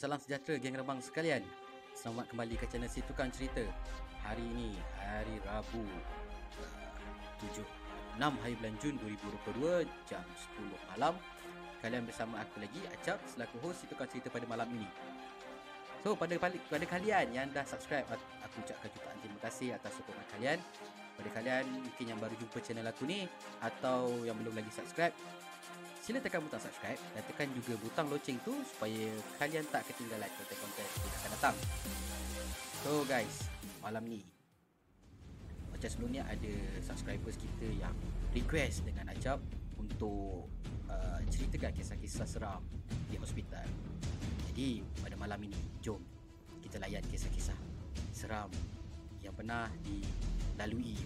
Salam sejahtera geng rebang sekalian. Selamat kembali ke channel Si Tukang Cerita. Hari ini hari Rabu uh, 7 6 hari bulan Jun 2022 jam 10 malam. Kalian bersama aku lagi Acap selaku host Si Tukang Cerita pada malam ini. So pada pada kalian yang dah subscribe aku ucapkan jutaan terima kasih atas sokongan kalian. Pada kalian mungkin yang baru jumpa channel aku ni atau yang belum lagi subscribe sila tekan butang subscribe dan tekan juga butang loceng tu supaya kalian tak ketinggalan konten-konten yang akan datang. So guys, malam ni macam sebelum ni ada subscribers kita yang request dengan Acap untuk uh, ceritakan kisah-kisah seram di hospital. Jadi pada malam ini jom kita layan kisah-kisah seram yang pernah dilalui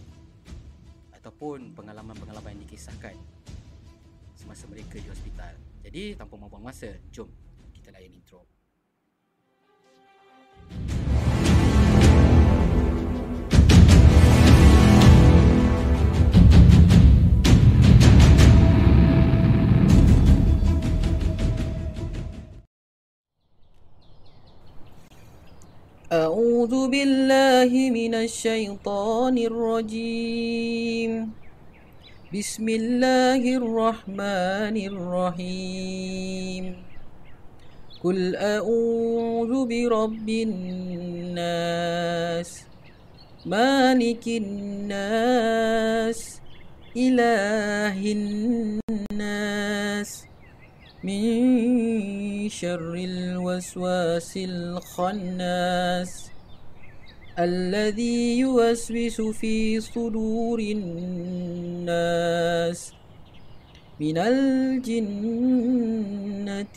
ataupun pengalaman-pengalaman yang dikisahkan semasa mereka di hospital. Jadi tanpa membuang masa, jom kita layan intro. أعوذ بالله من الشيطان الرجيم بسم الله الرحمن الرحيم قل أعوذ برب الناس مالك الناس إله الناس من شر الوسواس الخناس الذي يوسوس في صدور الناس من الجنة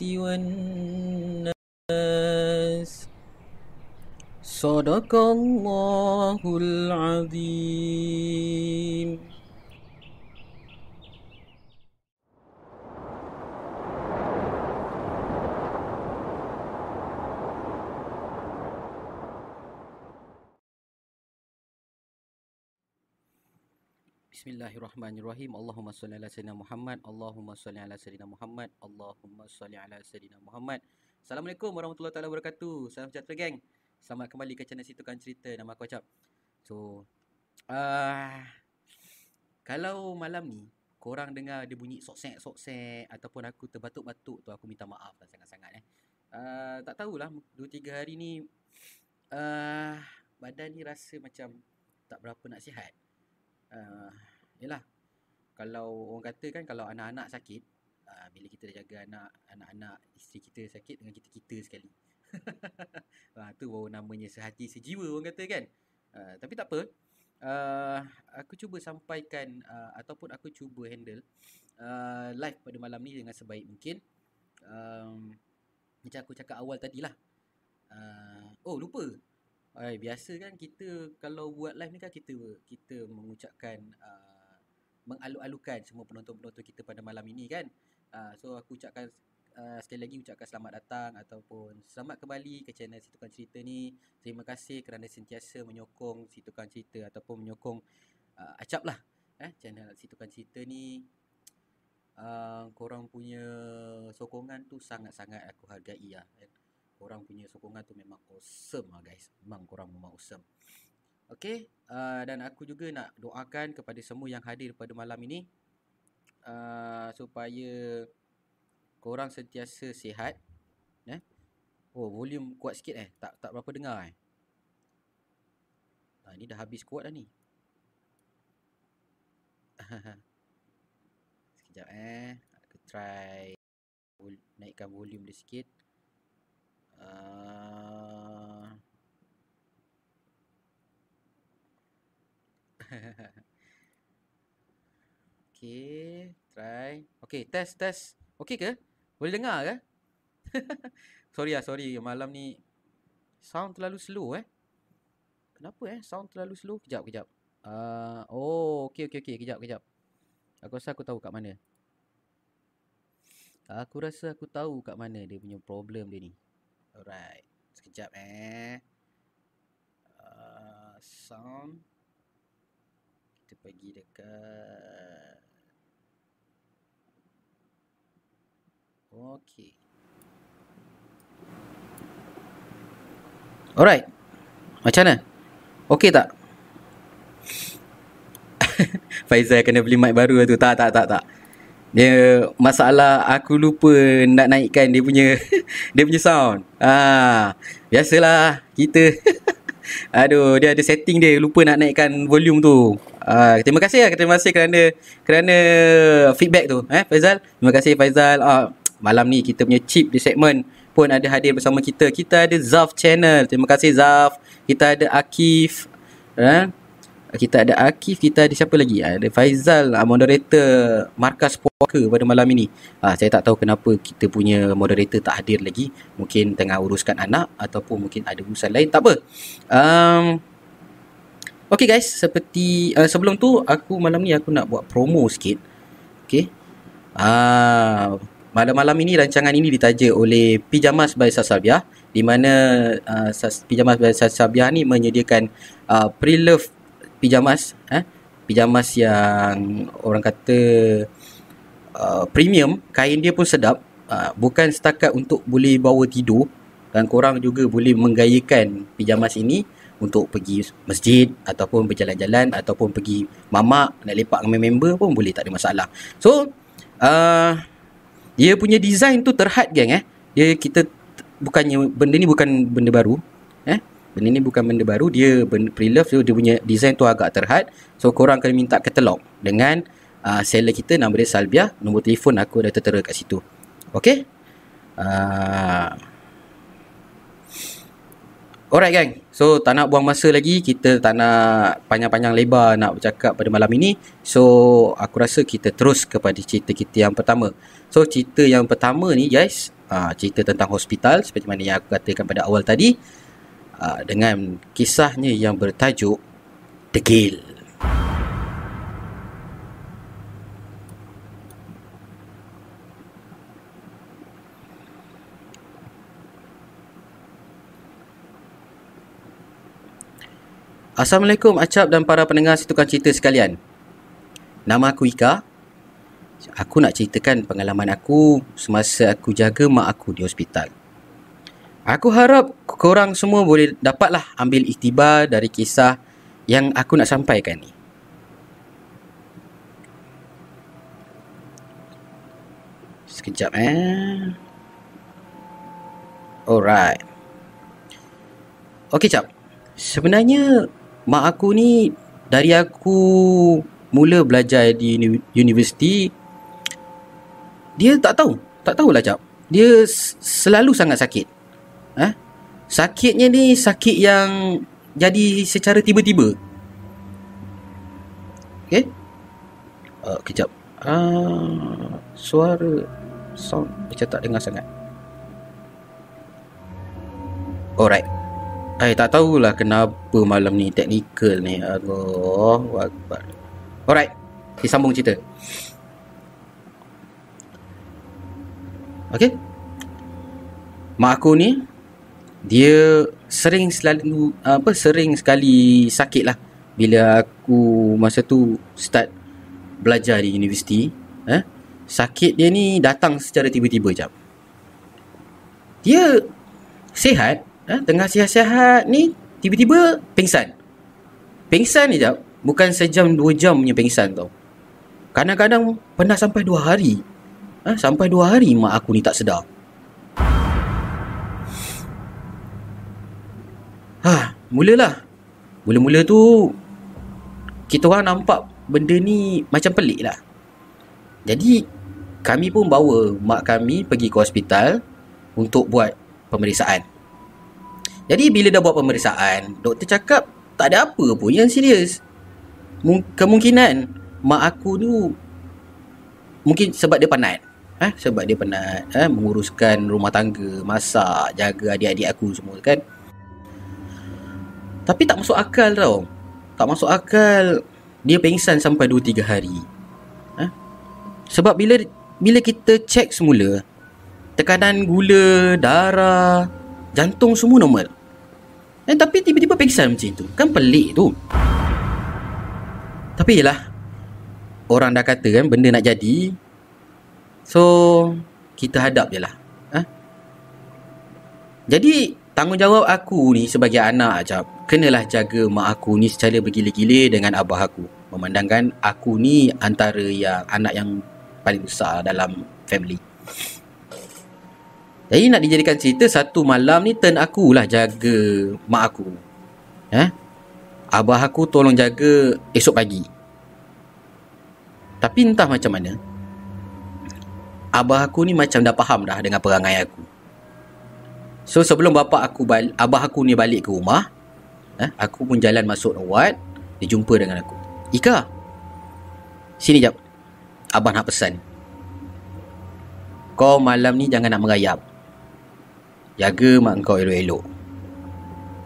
والناس. صدق الله العظيم. Bismillahirrahmanirrahim. Allahumma salli ala sayyidina Muhammad. Allahumma salli ala sayyidina Muhammad. Allahumma salli ala sayyidina Muhammad. Assalamualaikum warahmatullahi taala wabarakatuh. Salam sejahtera geng. Selamat kembali ke channel Situ Cerita. Nama aku Acap. So, uh, kalau malam ni korang dengar dia bunyi soksek soksek ataupun aku terbatuk-batuk tu aku minta maaf lah sangat-sangat eh. Uh, tak tahulah 2 3 hari ni uh, badan ni rasa macam tak berapa nak sihat uh, Yelah Kalau orang kata kan Kalau anak-anak sakit uh, Bila kita dah jaga anak Anak-anak Isteri kita sakit Dengan kita-kita sekali. Uh, Tu baru namanya Sehati sejiwa orang kata kan. Uh, Tapi tak apa. Uh, Aku cuba sampaikan uh, Ataupun aku cuba handle uh, Live pada malam ni Dengan sebaik mungkin. Um, Macam aku cakap awal tadi lah uh, Oh lupa. Ay, biasa kan kita kalau buat live ni kan kita kita mengucapkan uh, mengalu-alukan semua penonton-penonton kita pada malam ini kan. Uh, so aku ucapkan uh, sekali lagi ucapkan selamat datang ataupun selamat kembali ke channel Si Tukang Cerita ni. Terima kasih kerana sentiasa menyokong Si Tukang Cerita ataupun menyokong uh, acap lah eh channel Si Tukang Cerita ni. Uh, korang punya sokongan tu sangat-sangat aku hargai lah. Eh korang punya sokongan tu memang awesome lah guys. Memang korang memang awesome. Okay. Uh, dan aku juga nak doakan kepada semua yang hadir pada malam ini. Uh, supaya korang sentiasa sihat. Eh? Oh volume kuat sikit eh. Tak tak berapa dengar eh. Uh, ni dah habis kuat dah ni. Sekejap eh. Aku try naikkan volume dia sikit. Uh... okay, try. Okay, test, test. Okay ke? Boleh dengar ke? sorry lah, sorry. Malam ni sound terlalu slow eh. Kenapa eh? Sound terlalu slow. Kejap, kejap. Uh, oh, okay, okay, okay. Kejap, kejap. Aku rasa aku tahu kat mana. Aku rasa aku tahu kat mana dia punya problem dia ni. Alright. Sekejap eh. Uh, sound. Kita pergi dekat. Okay. Alright. Macam mana? Okey tak? Faizal kena beli mic baru tu. Tak, tak, tak, tak. Dia masalah aku lupa nak naikkan dia punya dia punya sound. Ah, biasalah kita. Aduh, dia ada setting dia lupa nak naikkan volume tu. Ah, terima kasih lah, terima kasih kerana kerana feedback tu, eh Faizal. Terima kasih Faizal. Ah, malam ni kita punya chip di segmen pun ada hadir bersama kita. Kita ada Zaf Channel. Terima kasih Zaf. Kita ada Akif. Eh? Kita ada Akif, kita ada siapa lagi? Ada Faizal, ah, moderator Markas Puaka pada malam ini. Ah, saya tak tahu kenapa kita punya moderator tak hadir lagi. Mungkin tengah uruskan anak ataupun mungkin ada urusan lain. Tak apa. Um, okay guys, seperti uh, sebelum tu aku malam ni aku nak buat promo sikit. Okay. Ah, malam-malam ini rancangan ini ditaja oleh Pijamas by Sasalbia di mana uh, Pijamas by Sasalbia ni menyediakan uh, pre-love pijamas eh pijamas yang orang kata uh, premium kain dia pun sedap uh, bukan setakat untuk boleh bawa tidur dan korang juga boleh menggayakan pijamas ini untuk pergi masjid ataupun berjalan-jalan ataupun pergi mamak nak lepak dengan member pun boleh tak ada masalah. So uh, dia punya design tu terhad geng eh. Dia kita bukannya benda ni bukan benda baru eh. Benda ni bukan benda baru Dia benda pre-love so Dia punya design tu agak terhad. So korang kena minta katalog Dengan uh, seller kita Nama dia Salbia Nombor telefon aku dah tertera kat situ. Okay uh, Alright gang So tak nak buang masa lagi Kita tak nak panjang-panjang lebar Nak bercakap pada malam ini So aku rasa kita terus kepada cerita kita yang pertama So cerita yang pertama ni guys uh, Cerita tentang hospital Seperti mana yang aku katakan pada awal tadi uh, dengan kisahnya yang bertajuk Degil. Assalamualaikum Acap dan para pendengar situkan cerita sekalian. Nama aku Ika. Aku nak ceritakan pengalaman aku semasa aku jaga mak aku di hospital. Aku harap korang semua boleh dapatlah ambil iktibar dari kisah yang aku nak sampaikan ni. Sekejap eh. Alright. Okay, Cap. Sebenarnya mak aku ni dari aku mula belajar di universiti dia tak tahu. Tak tahulah, Cap. Dia selalu sangat sakit. Eh? Sakitnya ni sakit yang jadi secara tiba-tiba. Okay? Uh, kejap. Uh, suara sound macam tak dengar sangat. Alright. Eh, tak tahulah kenapa malam ni teknikal ni. Allah. Akbar. Alright. Disambung cerita. Okay. Mak aku ni dia sering selalu apa sering sekali sakit lah bila aku masa tu start belajar di universiti eh sakit dia ni datang secara tiba-tiba jap dia sihat eh tengah sihat-sihat ni tiba-tiba pingsan pingsan ni jap bukan sejam dua jam punya pingsan tau kadang-kadang pernah sampai dua hari eh sampai dua hari mak aku ni tak sedar Ha, mulalah. Mula-mula tu kita orang nampak benda ni macam pelik lah. Jadi kami pun bawa mak kami pergi ke hospital untuk buat pemeriksaan. Jadi bila dah buat pemeriksaan, doktor cakap tak ada apa pun yang serius. Kemungkinan mak aku tu mungkin sebab dia penat. Eh, sebab dia penat eh, menguruskan rumah tangga, masak, jaga adik-adik aku semua kan. Tapi tak masuk akal tau Tak masuk akal Dia pengsan sampai 2-3 hari ha? Sebab bila Bila kita cek semula Tekanan gula Darah Jantung semua normal eh, Tapi tiba-tiba pengsan macam tu Kan pelik tu Tapi yelah Orang dah kata kan Benda nak jadi So Kita hadap je lah ha? Jadi tanggungjawab aku ni sebagai anak Cap, kenalah jaga mak aku ni secara bergila-gila dengan abah aku. Memandangkan aku ni antara yang anak yang paling besar dalam family. Jadi nak dijadikan cerita satu malam ni turn aku lah jaga mak aku. Eh? Abah aku tolong jaga esok pagi. Tapi entah macam mana. Abah aku ni macam dah faham dah dengan perangai aku. So sebelum bapak aku balik, abah aku ni balik ke rumah, eh, aku pun jalan masuk ward, dia jumpa dengan aku. Ika, sini jap. Abah nak pesan. Kau malam ni jangan nak merayap. Jaga mak kau elok-elok.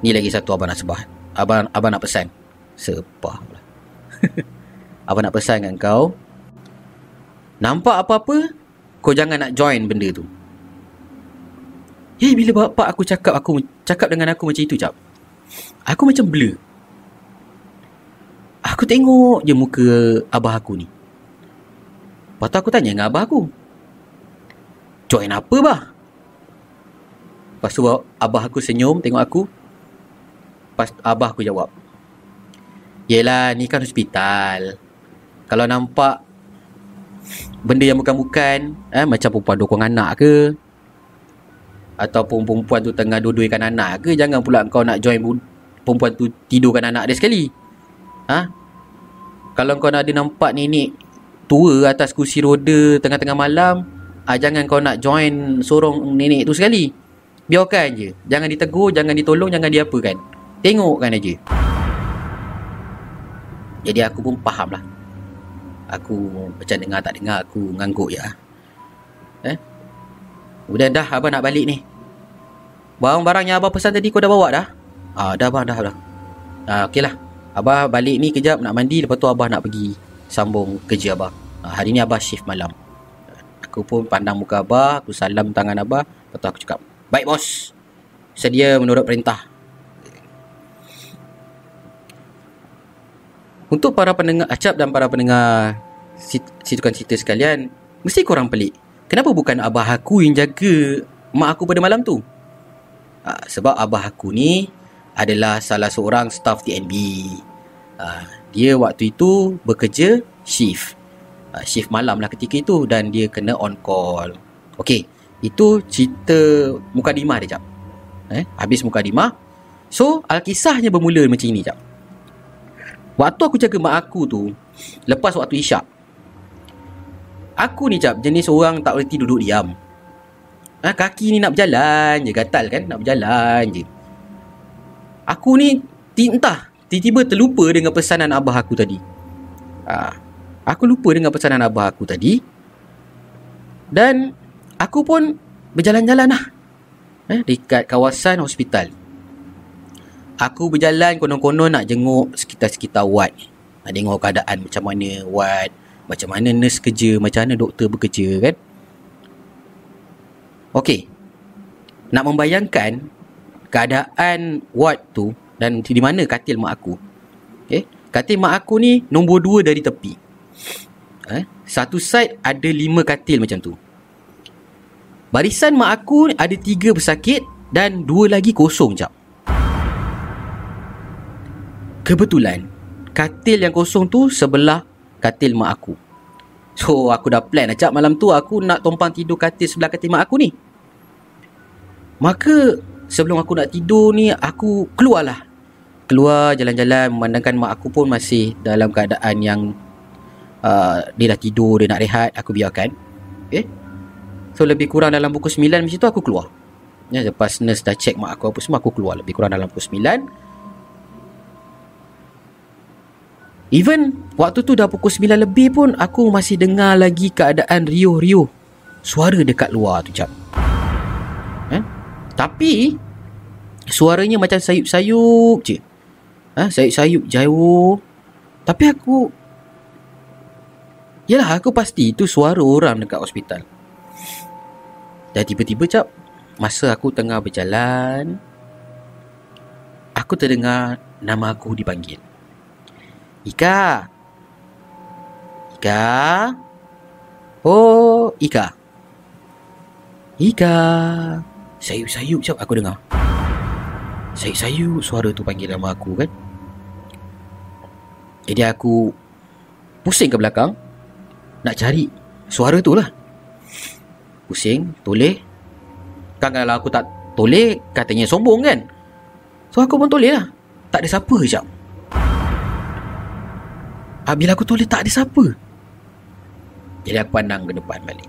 Ni lagi satu abang nak sebah. Abang, abang nak pesan. Sepah pula. abang nak pesan dengan kau. Nampak apa-apa, kau jangan nak join benda tu. Hei, bila bapak aku cakap aku cakap dengan aku macam itu, cap. Aku macam blur. Aku tengok je muka abah aku ni. Lepas tu aku tanya dengan abah aku. Join apa, bah? Lepas tu abah aku senyum tengok aku. Lepas abah aku jawab. Yelah ni kan hospital. Kalau nampak benda yang bukan-bukan. Eh, macam perempuan dokong anak ke. Ataupun perempuan tu tengah dua-duakan anak ke. Jangan pula kau nak join perempuan tu tidurkan anak dia sekali. Ha? Kalau kau nak ada nampak nenek tua atas kursi roda tengah-tengah malam. Ah, jangan kau nak join sorong nenek tu sekali. Biarkan je. Jangan ditegur, jangan ditolong, jangan diapakan. Tengokkan aja. Jadi aku pun faham lah. Aku macam dengar tak dengar aku ngangguk ya. Eh? Udah dah abang nak balik ni. Barang-barang yang abang pesan tadi kau dah bawa dah? Ah, dah abang dah dah. Ah, okey lah. Abah balik ni kejap nak mandi lepas tu abah nak pergi sambung kerja abah. Ah, hari ni abah shift malam. Aku pun pandang muka abah, aku salam tangan abah, lepas tu aku cakap, Baik bos. Sedia menurut perintah. Untuk para pendengar acap dan para pendengar situkan cerita sekalian, mesti korang pelik. Kenapa bukan abah aku yang jaga mak aku pada malam tu? Ha, sebab abah aku ni adalah salah seorang staff TNB. Ha, dia waktu itu bekerja shift. Ha, shift malam lah ketika itu dan dia kena on call. Okey, itu cerita mukadimah dia jap. Eh, habis mukadimah. So, alkisahnya bermula macam ini jap. Waktu aku jaga mak aku tu, lepas waktu isyak. Aku ni jap jenis orang tak boleh duduk diam. Ha, kaki ni nak berjalan je, gatal kan? Nak berjalan je. Aku ni entah, tiba-tiba terlupa dengan pesanan abah aku tadi. Ha, aku lupa dengan pesanan abah aku tadi. Dan aku pun berjalan-jalan lah. Eh, dekat kawasan hospital. Aku berjalan konon-konon nak jenguk sekitar-sekitar ward. Nak tengok keadaan macam mana ward. Macam mana nurse kerja. Macam mana doktor bekerja kan. Okey. Nak membayangkan keadaan ward tu dan di mana katil mak aku. Okay. Katil mak aku ni nombor dua dari tepi. Eh, satu side ada lima katil macam tu. Barisan mak aku ada tiga pesakit dan dua lagi kosong jap. Kebetulan, katil yang kosong tu sebelah katil mak aku. So, aku dah plan ajak malam tu aku nak tumpang tidur katil sebelah katil mak aku ni. Maka, sebelum aku nak tidur ni, aku keluarlah. Keluar jalan-jalan memandangkan mak aku pun masih dalam keadaan yang uh, dia dah tidur, dia nak rehat, aku biarkan. Okay. So lebih kurang dalam pukul 9 macam tu aku keluar. Ya, lepas nurse dah check mak aku apa semua aku keluar lebih kurang dalam pukul 9. Even waktu tu dah pukul 9 lebih pun aku masih dengar lagi keadaan riuh-riuh suara dekat luar tu jap. Eh? Tapi suaranya macam sayup-sayup je. Ha, sayup-sayup jauh. Tapi aku Yalah aku pasti itu suara orang dekat hospital. Dan tiba-tiba cap Masa aku tengah berjalan Aku terdengar Nama aku dipanggil. Ika. Ika. Oh Ika. Ika. Sayup-sayup cap aku dengar. Sayup-sayup suara tu panggil nama aku kan. Jadi aku pusing ke belakang nak cari suara tu lah. Pusing, toleh. Kan kalau aku tak toleh, katanya sombong kan. So aku pun toleh lah. Tak ada siapa jap. Ah, bila aku toleh tak ada siapa. Jadi aku pandang ke depan balik.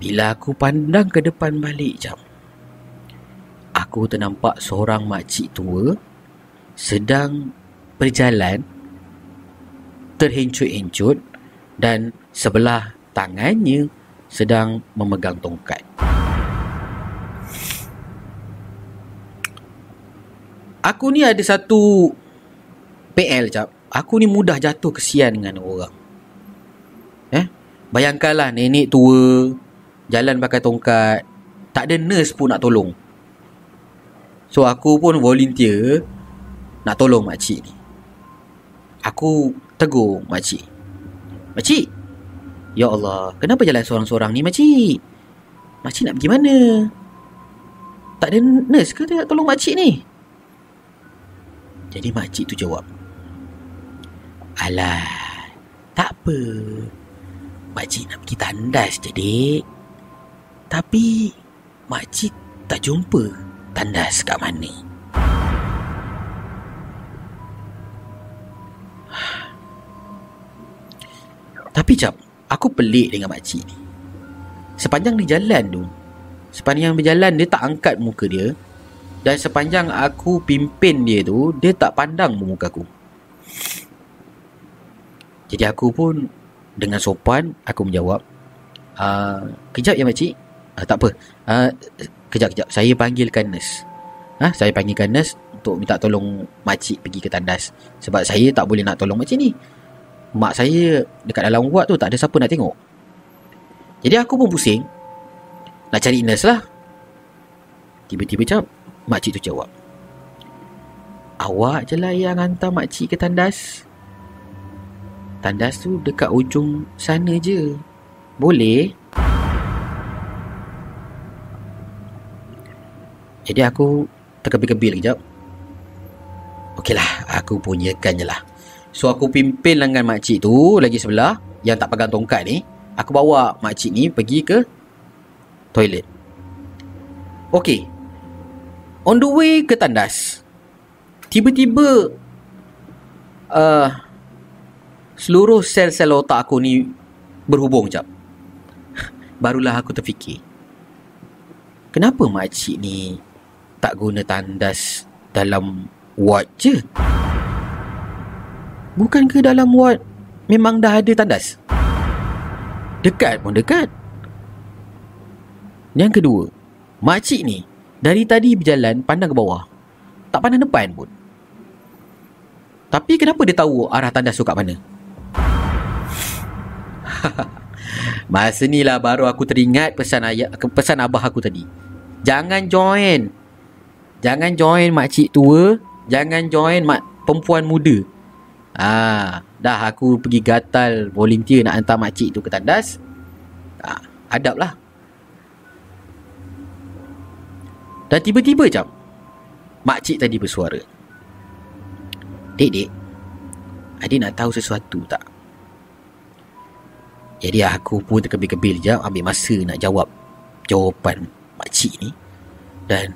Bila aku pandang ke depan balik jap. Aku ternampak seorang makcik tua sedang berjalan terhencut-hencut dan sebelah tangannya sedang memegang tongkat. Aku ni ada satu PL jap. Aku ni mudah jatuh kesian dengan orang. Eh? Bayangkanlah nenek tua jalan pakai tongkat, tak ada nurse pun nak tolong. So aku pun volunteer nak tolong makcik ni. Aku tegur makcik. Makcik, ya Allah, kenapa jalan seorang-seorang ni makcik? Makcik nak pergi mana? Tak ada nurse ke nak tolong makcik ni? Jadi makcik tu jawab. Alah, tak apa. Makcik nak pergi tandas je, dek. Tapi, makcik tak jumpa tandas kat mana. Tapi jap, aku pelik dengan makcik ni. Sepanjang dia jalan tu, sepanjang berjalan dia tak angkat muka dia. Dan sepanjang aku pimpin dia tu, dia tak pandang muka aku. Jadi aku pun dengan sopan, aku menjawab. Uh, kejap ya makcik. Uh, tak apa. Uh, kejap, kejap. Saya panggilkan nurse. Ha? Saya panggilkan nurse untuk minta tolong makcik pergi ke tandas. Sebab saya tak boleh nak tolong makcik ni mak saya dekat dalam ward tu tak ada siapa nak tengok. Jadi aku pun pusing. Nak cari nurse lah. Tiba-tiba macam makcik tu jawab. Awak je lah yang hantar makcik ke tandas. Tandas tu dekat ujung sana je. Boleh? Jadi aku terkebil-kebil kejap. Okeylah, aku punyakan je lah. So aku pimpin lengan makcik tu lagi sebelah yang tak pegang tongkat ni. Aku bawa makcik ni pergi ke toilet. Okay. On the way ke tandas. Tiba-tiba uh, seluruh sel-sel otak aku ni berhubung jap. Barulah aku terfikir. Kenapa makcik ni tak guna tandas dalam ward je? Bukan ke dalam ward memang dah ada tandas? Dekat pun dekat. Yang kedua, makcik ni dari tadi berjalan pandang ke bawah. Tak pandang depan pun. Tapi kenapa dia tahu arah tandas tu kat mana? Masa ni lah baru aku teringat pesan ayah, pesan abah aku tadi. Jangan join. Jangan join makcik tua. Jangan join mak perempuan muda. Ah, dah aku pergi gatal volunteer nak hantar makcik tu ke tandas. Ah, hadap lah. Dan tiba-tiba jam makcik tadi bersuara. Dek, dek. Adik nak tahu sesuatu tak? Jadi aku pun terkebil-kebil je ambil masa nak jawab jawapan makcik ni. Dan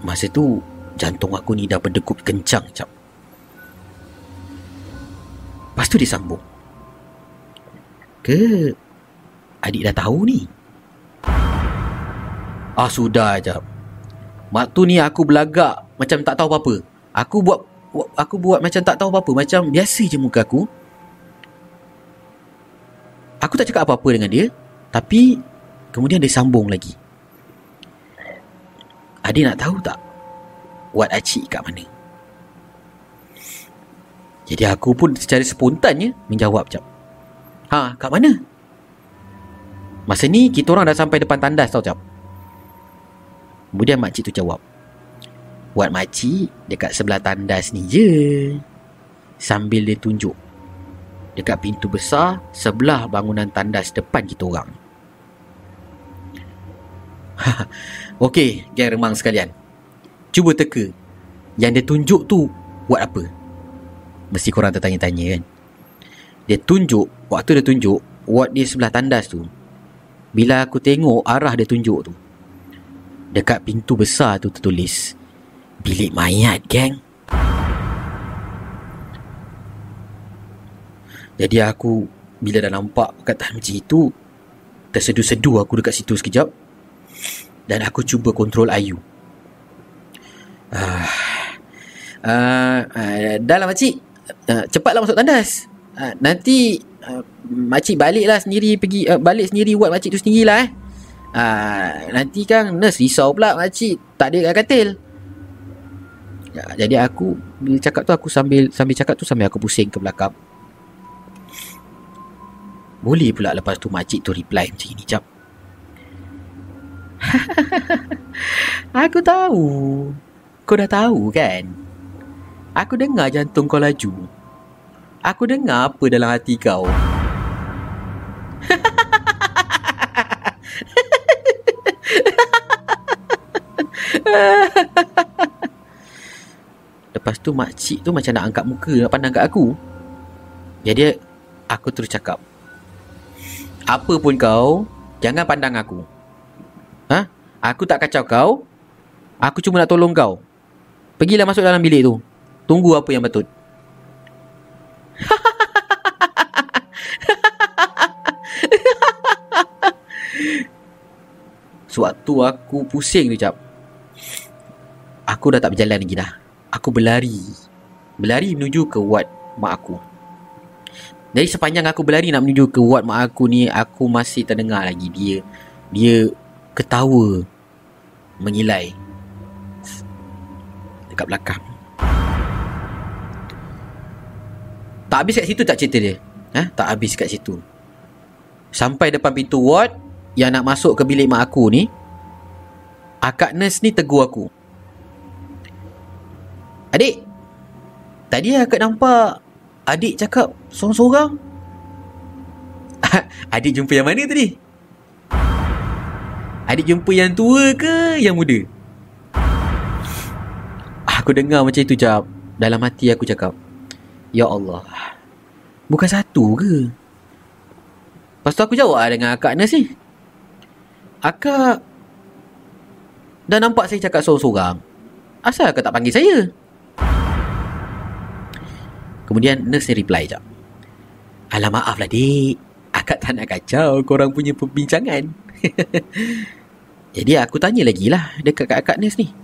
masa tu jantung aku ni dah berdegup kencang jap. Lepas tu dia sambung. Ke adik dah tahu ni? Ah sudah jap. Mak tu ni aku belagak macam tak tahu apa-apa. Aku buat aku buat macam tak tahu apa-apa, macam biasa je muka aku. Aku tak cakap apa-apa dengan dia, tapi kemudian dia sambung lagi. Adik nak tahu tak? Wat acik kat mana? Jadi aku pun secara spontannya menjawab jap. Ha, kat mana? Masa ni kita orang dah sampai depan tandas tau jap. Kemudian makcik tu jawab. Buat makcik dekat sebelah tandas ni je. Sambil dia tunjuk. Dekat pintu besar sebelah bangunan tandas depan kita orang. Okey, geng remang sekalian. Cuba teka. Yang dia tunjuk tu buat apa? Mesti korang tertanya-tanya kan. Dia tunjuk, waktu dia tunjuk, ward dia sebelah tandas tu. Bila aku tengok arah dia tunjuk tu. Dekat pintu besar tu tertulis. Bilik mayat, geng. Jadi aku bila dah nampak perkataan macam itu, tersedu-sedu aku dekat situ sekejap. Dan aku cuba kontrol Ayu. Ah, uh, uh, dah lah makcik. Uh, cepatlah masuk tandas. Uh, nanti uh, makcik baliklah sendiri pergi uh, balik sendiri buat makcik tu sendirilah eh. Uh, nanti kan nurse risau pula makcik tak ada kat katil. Ya, jadi aku bila cakap tu aku sambil sambil cakap tu sambil aku pusing ke belakang. Boleh pula lepas tu makcik tu reply macam ni jap. aku tahu. Kau dah tahu kan? Aku dengar jantung kau laju. Aku dengar apa dalam hati kau. Lepas tu makcik tu macam nak angkat muka nak pandang kat aku. Jadi aku terus cakap. Apa pun kau, jangan pandang aku. Ha? Aku tak kacau kau. Aku cuma nak tolong kau. Pergilah masuk dalam bilik tu. Tunggu apa yang betul. Sewaktu aku pusing tu jap. Aku dah tak berjalan lagi dah. Aku berlari. Berlari menuju ke wad mak aku. Jadi sepanjang aku berlari nak menuju ke wad mak aku ni, aku masih terdengar lagi dia dia ketawa mengilai dekat belakang. Tak habis kat situ tak cerita dia. Ha? Tak habis kat situ. Sampai depan pintu ward yang nak masuk ke bilik mak aku ni, akak nurse ni tegur aku. Adik, tadi akak nampak adik cakap sorang-sorang. adik jumpa yang mana tadi? Adik jumpa yang tua ke yang muda? Aku dengar macam itu jap. Dalam hati aku cakap, Ya Allah. Bukan satu ke? Lepas tu aku jawab lah dengan akak nurse ni. Akak dah nampak saya cakap seorang-seorang. Asal akak tak panggil saya? Kemudian nurse ni reply jap. Alah maaf lah dik. Akak tak nak kacau korang punya perbincangan. Jadi aku tanya lagi lah dekat akak nurse ni.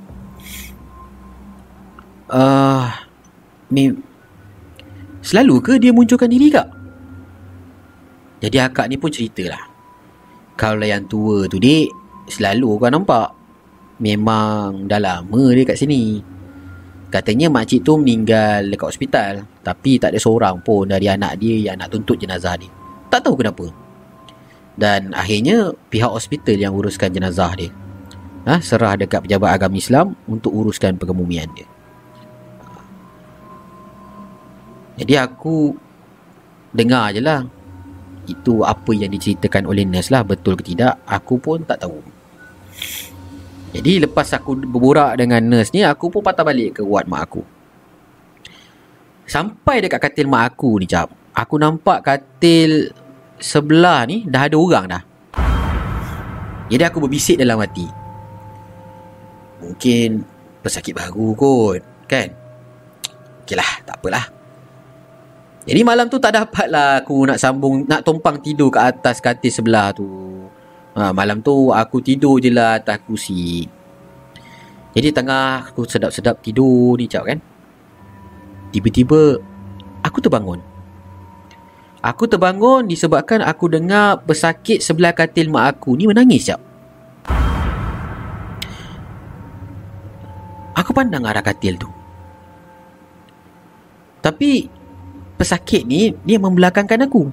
Uh, Selalu ke dia munculkan diri kak? Jadi akak ni pun ceritalah. Kalau yang tua tu dik, selalu kau nampak. Memang dah lama dia kat sini. Katanya makcik tu meninggal dekat hospital. Tapi tak ada seorang pun dari anak dia yang nak tuntut jenazah dia. Tak tahu kenapa. Dan akhirnya pihak hospital yang uruskan jenazah dia. Ha, serah dekat pejabat agama Islam untuk uruskan pengemumian dia. Jadi aku dengar je lah. Itu apa yang diceritakan oleh nurse lah. Betul ke tidak, aku pun tak tahu. Jadi lepas aku berborak dengan nurse ni, aku pun patah balik ke ward mak aku. Sampai dekat katil mak aku ni, jap. Aku nampak katil sebelah ni dah ada orang dah. Jadi aku berbisik dalam hati. Mungkin pesakit baru kot, kan? Okeylah, tak apalah. Jadi malam tu tak dapat lah aku nak sambung, nak tumpang tidur ke atas katil sebelah tu. Ha, malam tu aku tidur je lah atas kursi. Jadi tengah aku sedap-sedap tidur ni cak kan. Tiba-tiba aku terbangun. Aku terbangun disebabkan aku dengar pesakit sebelah katil mak aku ni menangis cak. Aku pandang arah katil tu. Tapi pesakit ni dia membelakangkan aku.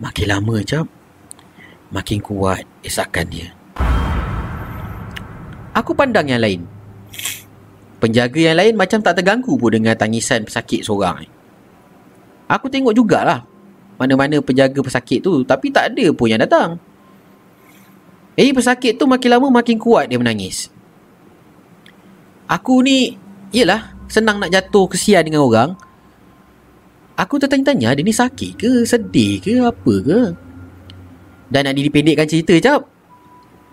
Makin lama jap Makin kuat Esakan dia Aku pandang yang lain. Penjaga yang lain macam tak terganggu pun dengan tangisan pesakit seorang ni. Aku tengok jugalah mana-mana penjaga pesakit tu tapi tak ada pun yang datang. Eh pesakit tu makin lama makin kuat dia menangis. Aku ni Yelah Senang nak jatuh kesian dengan orang Aku tertanya-tanya Dia ni sakit ke Sedih ke Apa ke Dan nak dipendekkan cerita jap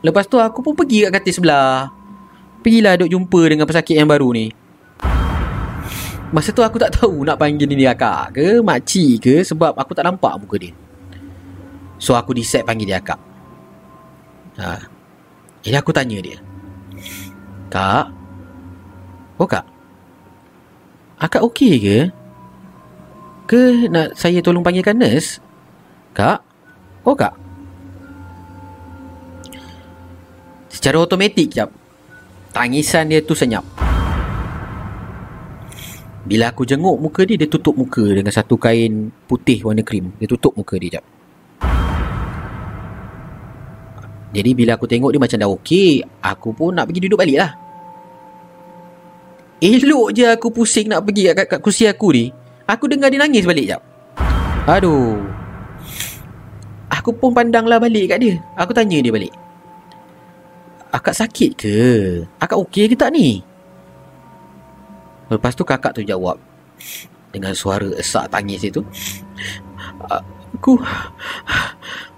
Lepas tu aku pun pergi kat katil sebelah Pergilah duk jumpa dengan pesakit yang baru ni Masa tu aku tak tahu nak panggil dia akak ke Makcik ke Sebab aku tak nampak muka dia So aku decide panggil dia akak ha. Jadi aku tanya dia Kak Oh kak Akak okey ke? Ke nak saya tolong panggilkan nurse? Kak? Oh kak Secara automatik jap Tangisan dia tu senyap Bila aku jenguk muka dia Dia tutup muka dengan satu kain putih warna krim Dia tutup muka dia jap Jadi bila aku tengok dia macam dah okey Aku pun nak pergi duduk balik lah Elok je aku pusing nak pergi kat, kat kursi aku ni. Aku dengar dia nangis balik jap. Aduh. Aku pun pandanglah balik kat dia. Aku tanya dia balik. Akak sakit ke? Akak okey ke tak ni? Lepas tu kakak tu jawab. Dengan suara esak tangis itu. Aku...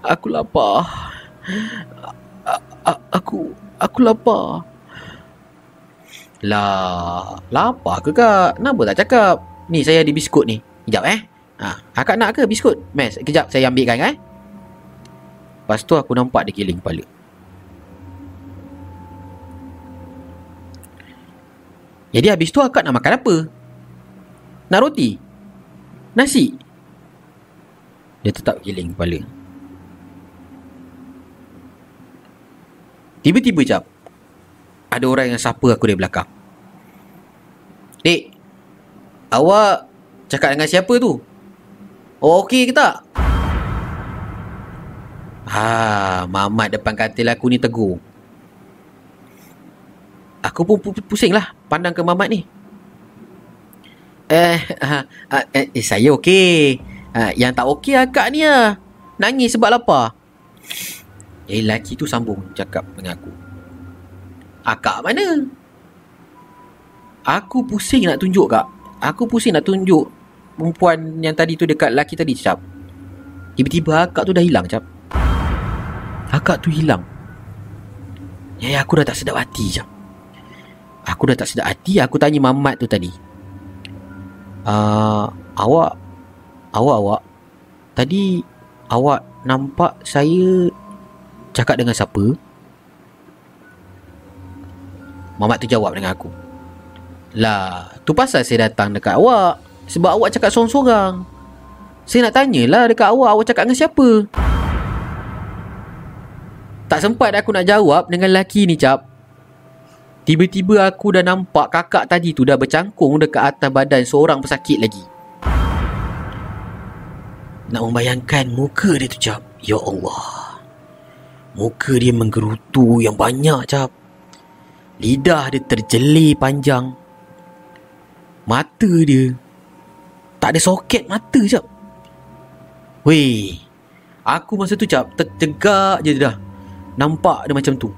Aku lapar. Aku... Aku lapar. Lah, lapar ke kak? Kenapa tak cakap? Ni saya ada biskut ni. Kejap eh. Ha, akak nak ke biskut? Mes, kejap saya ambilkan eh. Lepas tu aku nampak dia kiling kepala. Jadi habis tu akak nak makan apa? Nak roti? Nasi? Dia tetap kiling kepala. Tiba-tiba jap ada orang yang sapa aku dari belakang. Dek, awak cakap dengan siapa tu? Oh, okey ke tak? Ha, mamat depan katil aku ni tegur. Aku pun pusing lah pandang ke mamat ni. Eh, uh, uh, eh, saya okey. Uh, yang tak okey akak ni lah. Nangis sebab lapar. Eh, lelaki tu sambung cakap dengan aku. Akak mana? Aku pusing nak tunjuk kak. Aku pusing nak tunjuk perempuan yang tadi tu dekat lelaki tadi cap. Tiba-tiba akak tu dah hilang cap. Akak tu hilang. Ya, aku dah tak sedap hati cap. Aku dah tak sedap hati. Aku tanya mamat tu tadi. Uh, awak, awak, awak. Tadi awak nampak saya cakap dengan siapa? Mamat tu jawab dengan aku Lah Tu pasal saya datang dekat awak Sebab awak cakap sorang-sorang Saya nak tanyalah dekat awak Awak cakap dengan siapa Tak sempat aku nak jawab Dengan lelaki ni cap Tiba-tiba aku dah nampak kakak tadi tu dah bercangkung dekat atas badan seorang pesakit lagi. Nak membayangkan muka dia tu cap. Ya Allah. Muka dia menggerutu yang banyak cap. Lidah dia terjeli panjang. Mata dia tak ada soket mata jap. Weh. Aku masa tu jap tertegak je dah. Nampak dia macam tu.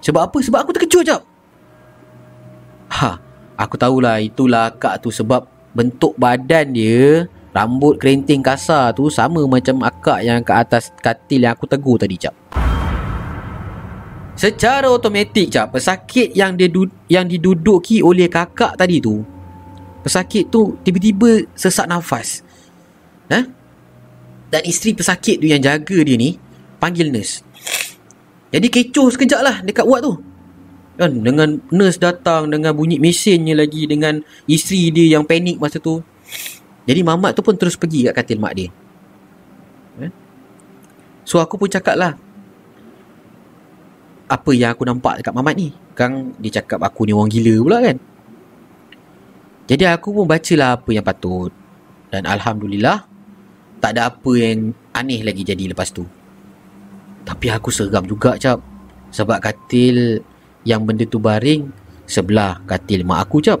Sebab apa? Sebab aku terkejut jap. Ha, aku tahulah itulah akak tu sebab bentuk badan dia, rambut kerinting kasar tu sama macam akak yang ke atas katil yang aku tegur tadi jap. Secara automatik cap pesakit yang dia yang diduduki oleh kakak tadi tu pesakit tu tiba-tiba sesak nafas. Ha? Dan isteri pesakit tu yang jaga dia ni panggil nurse. Jadi kecoh sekejap lah dekat ward tu. Kan dengan nurse datang dengan bunyi mesinnya lagi dengan isteri dia yang panik masa tu. Jadi mamat tu pun terus pergi kat katil mak dia. Ha? So aku pun cakap lah apa yang aku nampak dekat mamat ni Kang dia cakap aku ni orang gila pula kan Jadi aku pun bacalah apa yang patut Dan Alhamdulillah Tak ada apa yang aneh lagi jadi lepas tu Tapi aku seram juga cap Sebab katil yang benda tu baring sebelah katil mak aku jap.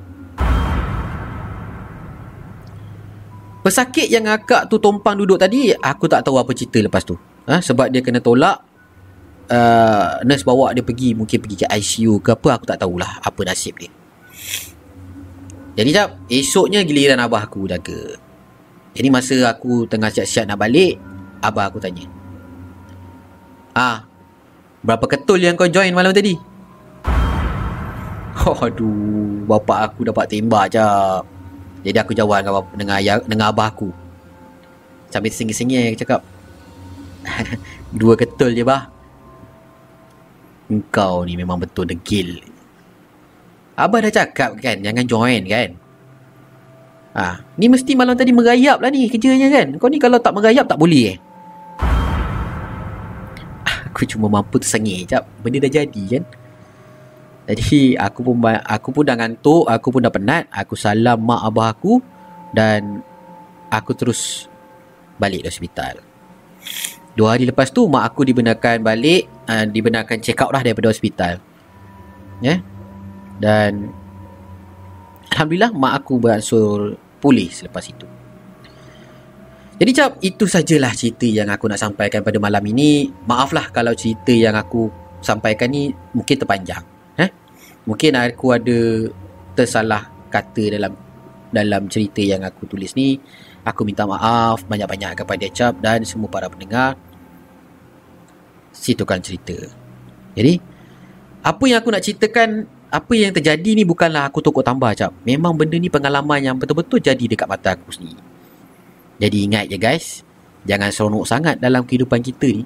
Pesakit yang akak tu tumpang duduk tadi, aku tak tahu apa cerita lepas tu. Ha? Sebab dia kena tolak, uh, nurse bawa dia pergi, mungkin pergi ke ICU ke apa, aku tak tahulah apa nasib dia. Jadi jap, esoknya giliran abah aku jaga. Jadi masa aku tengah siap-siap nak balik, abah aku tanya. Ah, berapa ketul yang kau join malam tadi? Aduh, bapak aku dapat tembak jap. Jadi aku jawab dengan, bapa, dengan, ayah, dengan abah aku. Sambil sengih-sengih aku cakap. Dua ketul je bah. Engkau ni memang betul degil. Abah dah cakap kan jangan join kan. Ha, ni mesti malam tadi merayap lah ni kerjanya kan. Kau ni kalau tak merayap tak boleh eh. Aku cuma mampu tersengih jap. Benda dah jadi kan. Jadi aku pun aku pun dah ngantuk, aku pun dah penat. Aku salam mak abah aku dan aku terus balik ke hospital. Dua hari lepas tu mak aku dibenarkan balik, uh, dibenarkan check out lah daripada hospital. Ya. Yeah? Dan alhamdulillah mak aku beransur pulih selepas itu. Jadi cap, itu sajalah cerita yang aku nak sampaikan pada malam ini. Maaflah kalau cerita yang aku sampaikan ni mungkin terpanjang mungkin aku ada tersalah kata dalam dalam cerita yang aku tulis ni. Aku minta maaf banyak-banyak kepada Cap dan semua para pendengar. Situkan cerita. Jadi apa yang aku nak ceritakan apa yang terjadi ni bukanlah aku tokok tambah Cap memang benda ni pengalaman yang betul-betul jadi dekat mata aku sendiri. Jadi ingat je guys. Jangan seronok sangat dalam kehidupan kita ni.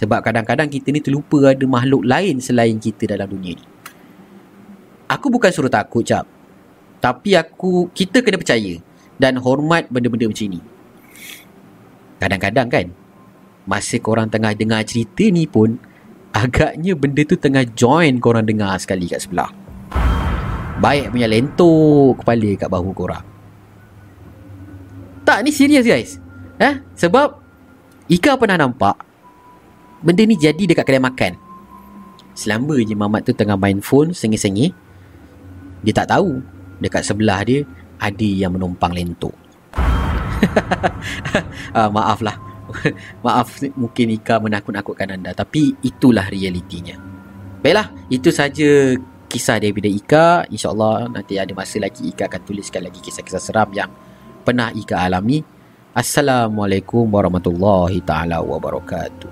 Sebab kadang-kadang kita ni terlupa ada makhluk lain selain kita dalam dunia ni aku bukan suruh takut cap. Tapi aku kita kena percaya dan hormat benda-benda macam ni kadang-kadang kan masa korang tengah dengar cerita ni pun agaknya benda tu tengah join korang dengar sekali kat sebelah. Baik punya lentok kepala kat bahu korang. Tak ni serius guys. Eh sebab Ika pernah nampak benda ni jadi dekat kedai makan. Selamba je mamat tu tengah main phone sengih-sengih dia tak tahu dekat sebelah dia ada yang menumpang lentok. uh, maaflah. Maaf mungkin Ika menakut-nakutkan anda tapi itulah realitinya. Baiklah, itu saja kisah daripada Ika. InsyaAllah nanti ada masa lagi Ika akan tuliskan lagi kisah-kisah seram yang pernah Ika alami. Assalamualaikum warahmatullahi taala wabarakatuh.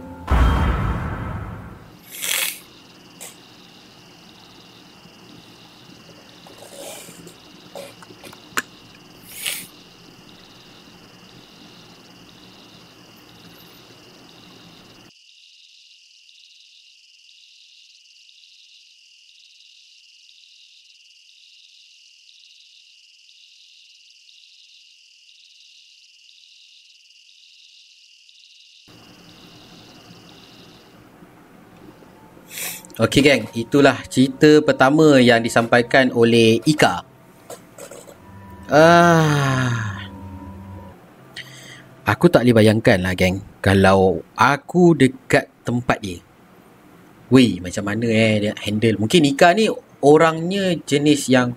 Okey geng, itulah cerita pertama yang disampaikan oleh Ika. Ah. Aku tak boleh bayangkan lah geng kalau aku dekat tempat dia. Weh, macam mana eh dia handle. Mungkin Ika ni orangnya jenis yang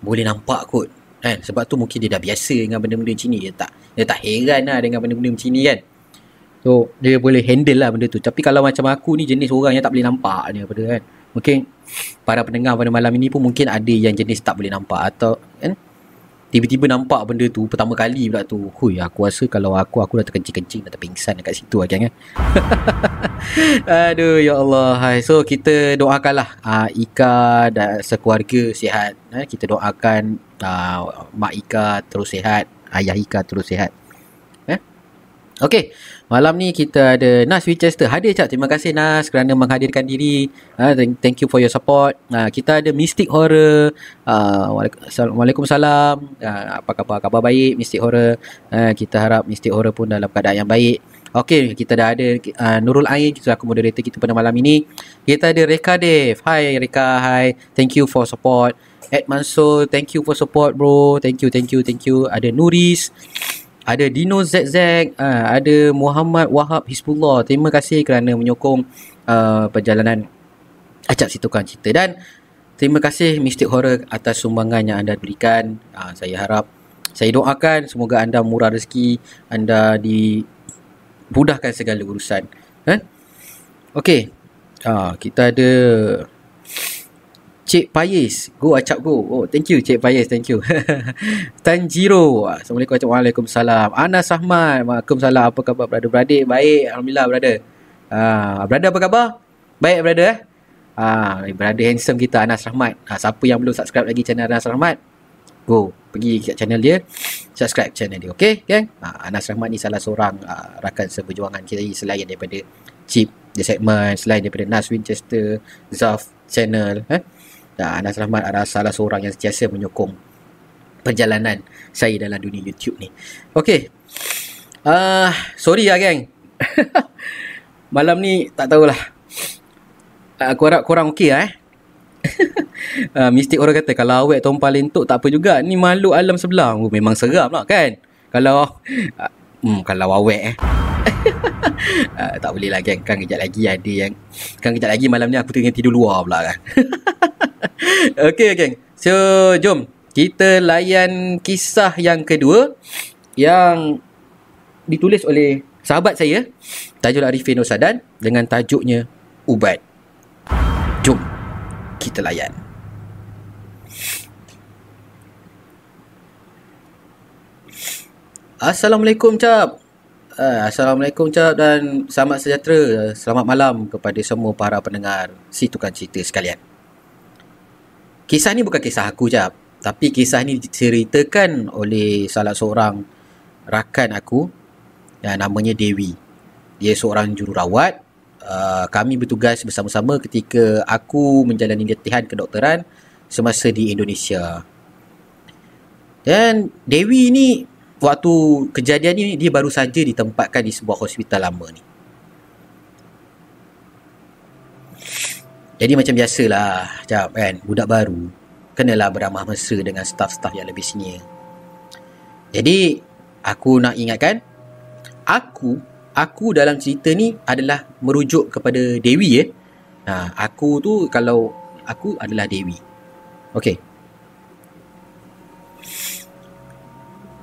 boleh nampak kot. Kan? Sebab tu mungkin dia dah biasa dengan benda-benda macam ni. Dia tak, dia tak heran lah dengan benda-benda macam ni kan. So dia boleh handle lah benda tu. Tapi kalau macam aku ni jenis orang yang tak boleh nampak ni apa kan. Mungkin para pendengar pada malam ini pun mungkin ada yang jenis tak boleh nampak. Atau kan? Tiba-tiba nampak benda tu pertama kali pula tu. Hui aku rasa kalau aku aku dah terkencing-kencing Dah terpingsan dekat situ lah kan? Aduh ya Allah. Hai. So kita doakanlah uh, Ika dan sekeluarga sihat. Eh, Kita doakan uh, Mak Ika terus sihat Ayah Ika terus sihat? Okay Malam ni kita ada Nas Winchester. Hadir cak. Terima kasih Nas kerana menghadirkan diri. Uh, thank you for your support. Uh, kita ada Mystic Horror. Uh, Waalaikumsalam. Uh, apa khabar? Khabar baik Mystic Horror. Uh, kita harap Mystic Horror pun dalam keadaan yang baik. Okay, kita dah ada uh, Nurul Ain. Aku moderator kita pada malam ini. Kita ada Reka Dev. Hai Reka. Hai. Thank you for support. Ed Mansur. Thank you for support bro. Thank you, thank you, thank you. Ada Nuris ada Dino ZZ, uh, ada Muhammad Wahab Hizbullah. Terima kasih kerana menyokong uh, perjalanan Acap si tukang cerita dan terima kasih Mystic Horror atas sumbangan yang anda berikan. Uh, saya harap saya doakan semoga anda murah rezeki, anda dimudahkan segala urusan. Eh? Okey. Ah, kita ada Cik Payis. Go acap go. Oh, thank you Cik Payis. Thank you. Tanjiro. Assalamualaikum. Waalaikumsalam. Anas Ahmad. Waalaikumsalam. Apa khabar brother-brother? Baik. Alhamdulillah brother. Ah, brother apa khabar? Baik brother eh? Ah, brother handsome kita Anas Rahmat. Ah, siapa yang belum subscribe lagi channel Anas Rahmat? Go. Pergi ke channel dia. Subscribe channel dia. Okay, gang? Ah, Anas Rahmat ni salah seorang ah, rakan seberjuangan kita selain daripada Chip the segment selain daripada Nas Winchester, Zaf channel eh dan Anas Rahmat adalah salah seorang yang sentiasa menyokong perjalanan saya dalam dunia YouTube ni. Okay. Uh, sorry lah geng. Malam ni tak tahulah. Uh, aku harap korang okey lah eh. uh, mistik orang kata kalau awet tumpah lentuk tak apa juga. Ni malu alam sebelah. Oh, memang seram lah kan. Kalau uh, hmm, kalau awet eh. uh, tak boleh lah kan. Kan kejap lagi ada yang kan kejap lagi malam ni aku tengah tidur luar pula kan. okay, geng. So, jom. Kita layan kisah yang kedua yang ditulis oleh sahabat saya, Tajul Arifin Osadan dengan tajuknya Ubat. Jom kita layan. Assalamualaikum, Cap. Uh, Assalamualaikum, Cap dan selamat sejahtera. Selamat malam kepada semua para pendengar si tukang cerita sekalian. Kisah ni bukan kisah aku jap, tapi kisah ni diceritakan oleh salah seorang rakan aku yang namanya Dewi. Dia seorang jururawat. Uh, kami bertugas bersama-sama ketika aku menjalani latihan kedokteran semasa di Indonesia. Dan Dewi ni waktu kejadian ni dia baru saja ditempatkan di sebuah hospital lama ni. Jadi macam biasalah, jap kan, budak baru kenalah beramah mesra dengan staf-staf yang lebih senior. Jadi, aku nak ingatkan, aku, aku dalam cerita ni adalah merujuk kepada Dewi eh. Ha, aku tu kalau aku adalah Dewi. Okey.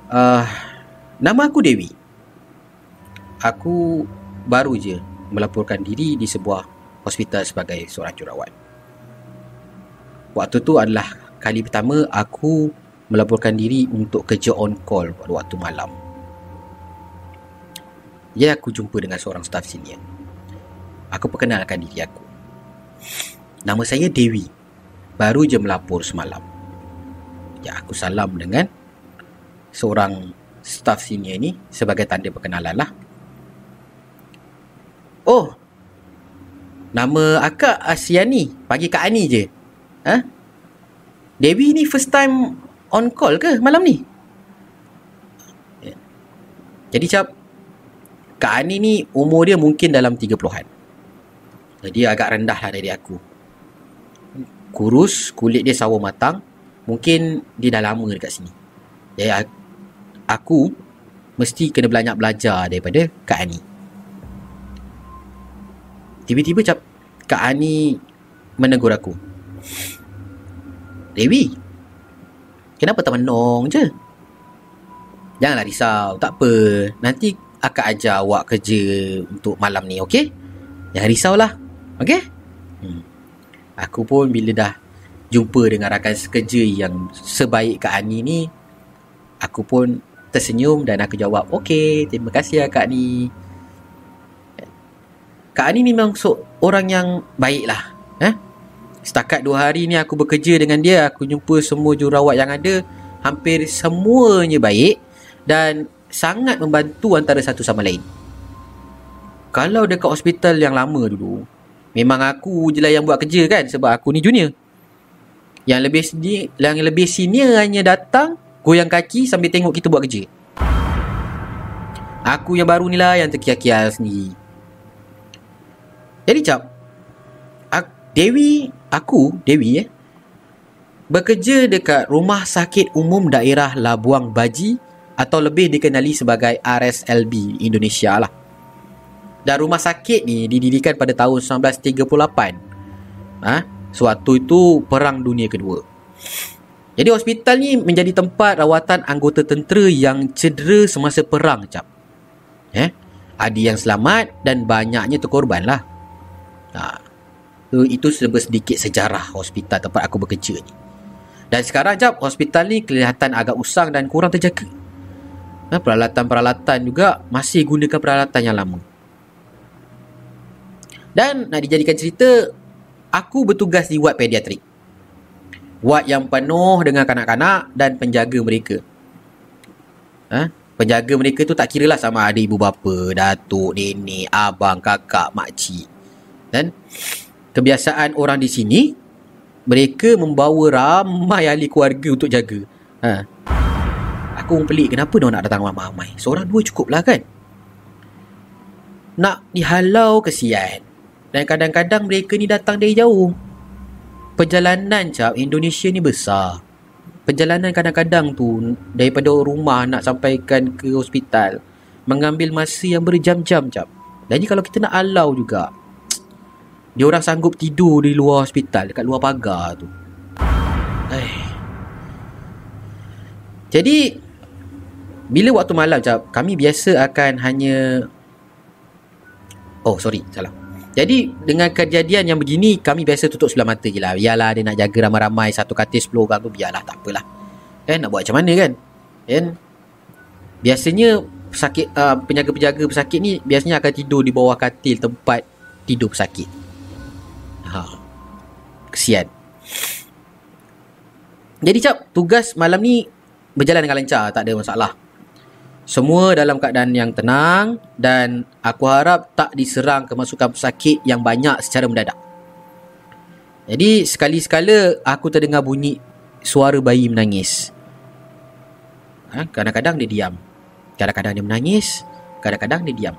Uh, nama aku Dewi. Aku baru je melaporkan diri di sebuah hospital sebagai seorang jurawat. Waktu tu adalah kali pertama aku melaporkan diri untuk kerja on call pada waktu malam. Ya aku jumpa dengan seorang staff senior. Aku perkenalkan diri aku. Nama saya Dewi. Baru je melapor semalam. Ya aku salam dengan seorang staff senior ni sebagai tanda perkenalan lah. Oh, Nama akak Asiani. Panggil Kak Ani je. Ha? Dewi ni first time on call ke malam ni? Ya. Jadi cap Kak Ani ni umur dia mungkin dalam 30-an. Jadi agak rendah lah dari aku. Kurus, kulit dia sawo matang. Mungkin dia dah lama dekat sini. Jadi aku mesti kena banyak belajar daripada Kak Ani. Tiba-tiba cap Kak Ani menegur aku. Dewi, kenapa tak menong je? Janganlah risau, tak apa. Nanti akak ajar awak kerja untuk malam ni, okey? Jangan risaulah, okey? Hmm. Aku pun bila dah jumpa dengan rakan sekerja yang sebaik Kak Ani ni, aku pun tersenyum dan aku jawab, okey, terima kasih ya Kak Ani. Kak Ani memang so, orang yang baik lah. Eh? Setakat dua hari ni aku bekerja dengan dia, aku jumpa semua jurawat yang ada, hampir semuanya baik dan sangat membantu antara satu sama lain. Kalau dekat hospital yang lama dulu, memang aku je lah yang buat kerja kan sebab aku ni junior. Yang lebih senior, yang lebih senior hanya datang, goyang kaki sambil tengok kita buat kerja. Aku yang baru ni lah yang terkial-kial sendiri. Jadi cap Dewi Aku Dewi eh Bekerja dekat Rumah Sakit Umum Daerah Labuang Baji Atau lebih dikenali sebagai RSLB Indonesia lah Dan rumah sakit ni didirikan pada tahun 1938 Ha? Sewaktu itu Perang Dunia Kedua. Jadi hospital ni menjadi tempat rawatan anggota tentera yang cedera semasa perang, cap. Eh? Ada yang selamat dan banyaknya terkorban lah. Ha. Itu sedikit sejarah hospital tempat aku bekerja ni. Dan sekarang jap hospital ni kelihatan agak usang dan kurang terjaga. Ha, peralatan-peralatan juga masih gunakan peralatan yang lama. Dan nak dijadikan cerita, aku bertugas di ward pediatrik. Ward yang penuh dengan kanak-kanak dan penjaga mereka. Ha? Penjaga mereka tu tak kira lah sama ada ibu bapa, datuk, nenek, abang, kakak, makcik. Dan kebiasaan orang di sini, mereka membawa ramai ahli keluarga untuk jaga. Ha. Aku pun pelik kenapa dia nak datang ramai-ramai. Seorang dua cukup lah kan? Nak dihalau kesian. Dan kadang-kadang mereka ni datang dari jauh perjalanan cap Indonesia ni besar. Perjalanan kadang-kadang tu daripada rumah nak sampaikan ke hospital mengambil masa yang berjam-jam cap. Jadi kalau kita nak alau juga dia orang sanggup tidur di luar hospital dekat luar pagar tu. Eh. Jadi bila waktu malam cap kami biasa akan hanya Oh sorry salah jadi dengan kejadian yang begini kami biasa tutup sebelah mata je lah. Biarlah dia nak jaga ramai-ramai satu katil sepuluh orang tu biarlah tak apalah. Kan nak buat macam mana kan? Kan? Biasanya pesakit uh, penjaga-penjaga pesakit ni biasanya akan tidur di bawah katil tempat tidur pesakit. Ha. Kesian. Jadi cap tugas malam ni berjalan dengan lancar tak ada masalah. Semua dalam keadaan yang tenang dan aku harap tak diserang kemasukan pesakit yang banyak secara mendadak. Jadi sekali-sekala aku terdengar bunyi suara bayi menangis. Ha, kadang-kadang dia diam. Kadang-kadang dia menangis, kadang-kadang dia diam.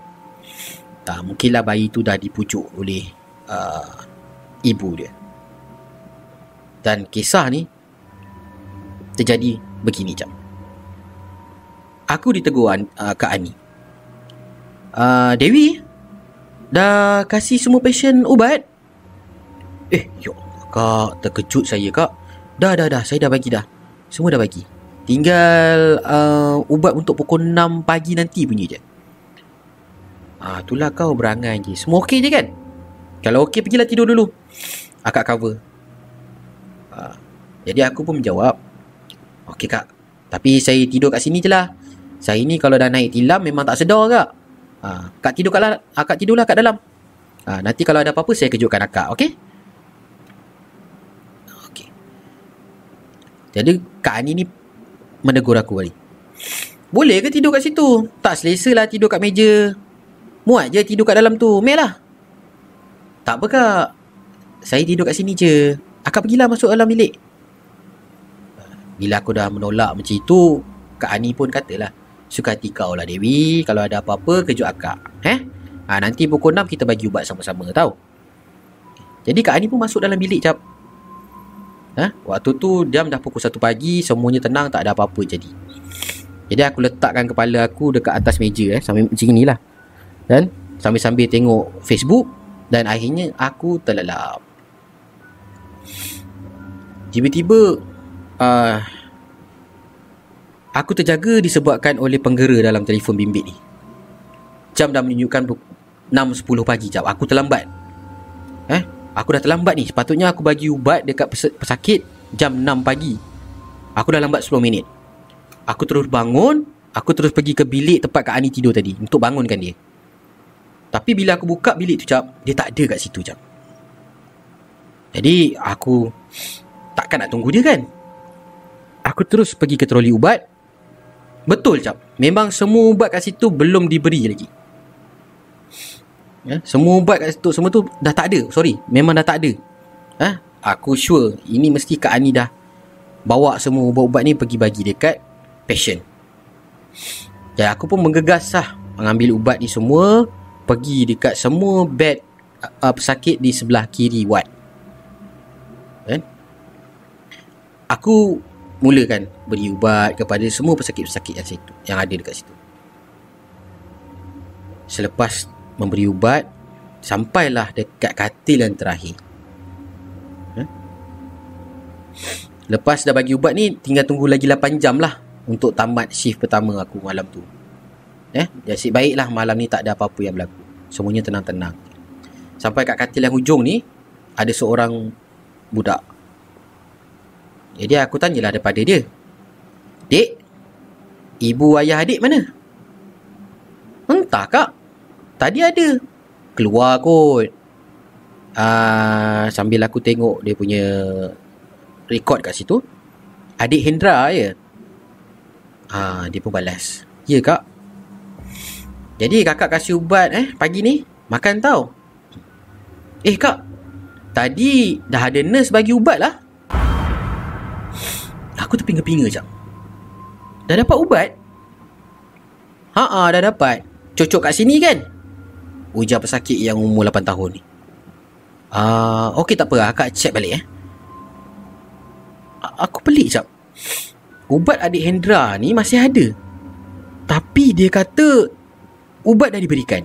Ha, mungkinlah bayi itu dah dipucuk oleh uh, ibu dia. Dan kisah ni terjadi begini jap aku ditegur uh, Kak Ani. Uh, Dewi, dah kasih semua pasien ubat? Eh, yo, kak, terkejut saya kak. Dah, dah, dah, saya dah bagi dah. Semua dah bagi. Tinggal uh, ubat untuk pukul 6 pagi nanti punya je. Ah, itulah kau berangan je. Semua okey je kan? Kalau okey, pergilah tidur dulu. Akak cover. Ah, jadi aku pun menjawab. Okey kak. Tapi saya tidur kat sini je lah. Saya ni kalau dah naik tilam memang tak sedar kak. Ha, kak tidur kat dalam. Akak tidurlah kat dalam. Ha, nanti kalau ada apa-apa saya kejutkan akak. Okey? Okey. Jadi Kak Ani ni menegur aku balik. Boleh ke tidur kat situ? Tak selesa lah tidur kat meja. Muat je tidur kat dalam tu. Mel lah. Tak apa kak. Saya tidur kat sini je. Akak pergilah masuk dalam bilik. Bila aku dah menolak macam itu, Kak Ani pun katalah, Suka hati kau lah Dewi Kalau ada apa-apa kejut akak Eh ha, Nanti pukul 6 kita bagi ubat sama-sama tau Jadi Kak Ani pun masuk dalam bilik cap ha? Waktu tu jam dah pukul 1 pagi Semuanya tenang tak ada apa-apa jadi Jadi aku letakkan kepala aku dekat atas meja eh Sambil macam ni lah Dan sambil-sambil tengok Facebook Dan akhirnya aku terlelap Tiba-tiba uh, Aku terjaga disebabkan oleh penggera dalam telefon bimbit ni. Jam dah menunjukkan 6.10 pagi jap. Aku terlambat. Eh? Aku dah terlambat ni. Sepatutnya aku bagi ubat dekat pesakit jam 6 pagi. Aku dah lambat 10 minit. Aku terus bangun. Aku terus pergi ke bilik tempat Kak Ani tidur tadi. Untuk bangunkan dia. Tapi bila aku buka bilik tu cap. Dia tak ada kat situ cap. Jadi aku takkan nak tunggu dia kan. Aku terus pergi ke troli ubat. Betul cap. Memang semua ubat kat situ belum diberi lagi. Ya, semua ubat kat situ semua tu dah tak ada. Sorry, memang dah tak ada. Ha? Aku sure ini mesti Kak Ani dah bawa semua ubat-ubat ni pergi bagi dekat patient. Dan aku pun menggegas lah mengambil ubat ni semua pergi dekat semua bed uh, pesakit di sebelah kiri ward. Kan? Aku mulakan beri ubat kepada semua pesakit-pesakit yang situ yang ada dekat situ. Selepas memberi ubat sampailah dekat katil yang terakhir. Lepas dah bagi ubat ni tinggal tunggu lagi 8 jam lah untuk tamat shift pertama aku malam tu. Eh, nasib baiklah malam ni tak ada apa-apa yang berlaku. Semuanya tenang-tenang. Sampai kat katil yang hujung ni ada seorang budak. Jadi aku tanyalah daripada dia. Dek, ibu ayah adik mana? Entah kak. Tadi ada. Keluar kot. Uh, sambil aku tengok dia punya rekod kat situ. Adik Hendra je. Ah, dia pun balas. Ya kak. Jadi kakak kasih ubat eh pagi ni. Makan tau. Eh kak. Tadi dah ada nurse bagi ubat lah. Aku terpinga-pinga jap. Dah dapat ubat? Haa dah dapat. Cocok kat sini kan? Ujar pesakit yang umur 8 tahun ni. Ah, uh, okey tak apa, akak check balik eh. Aku pelik jap. Ubat adik Hendra ni masih ada. Tapi dia kata ubat dah diberikan.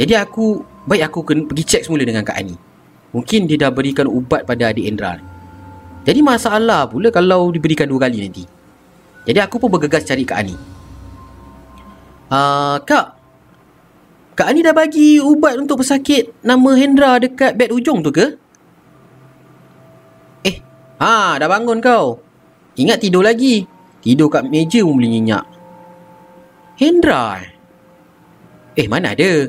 Jadi aku baik aku kena pergi check semula dengan Kak Ani. Mungkin dia dah berikan ubat pada adik Hendra. Jadi masalah pula kalau diberikan dua kali nanti. Jadi aku pun bergegas cari Kak Ani. Uh, Kak, Kak Ani dah bagi ubat untuk pesakit nama Hendra dekat bed ujung tu ke? Eh, ha, dah bangun kau. Ingat tidur lagi. Tidur kat meja pun boleh nyenyak. Hendra? Eh, mana ada?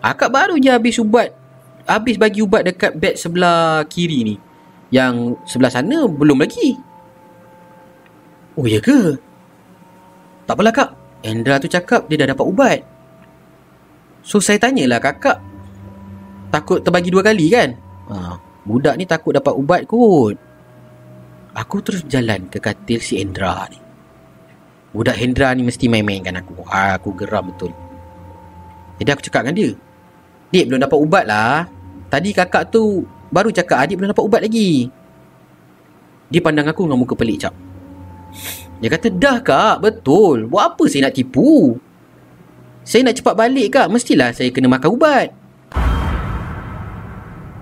Akak baru je habis ubat. Habis bagi ubat dekat bed sebelah kiri ni. Yang sebelah sana belum lagi. Oh, ya ke? Tak apalah kak. Hendra tu cakap dia dah dapat ubat. So saya tanyalah kakak Takut terbagi dua kali kan ha, Budak ni takut dapat ubat kot Aku terus jalan ke katil si Hendra ni Budak Hendra ni mesti main-mainkan aku ha, Aku geram betul Jadi aku cakap dengan dia Dik belum dapat ubat lah. Tadi kakak tu baru cakap adik belum dapat ubat lagi. Dia pandang aku dengan muka pelik cap Dia kata dah kak betul. Buat apa saya nak tipu? Saya nak cepat balik kak. Mestilah saya kena makan ubat.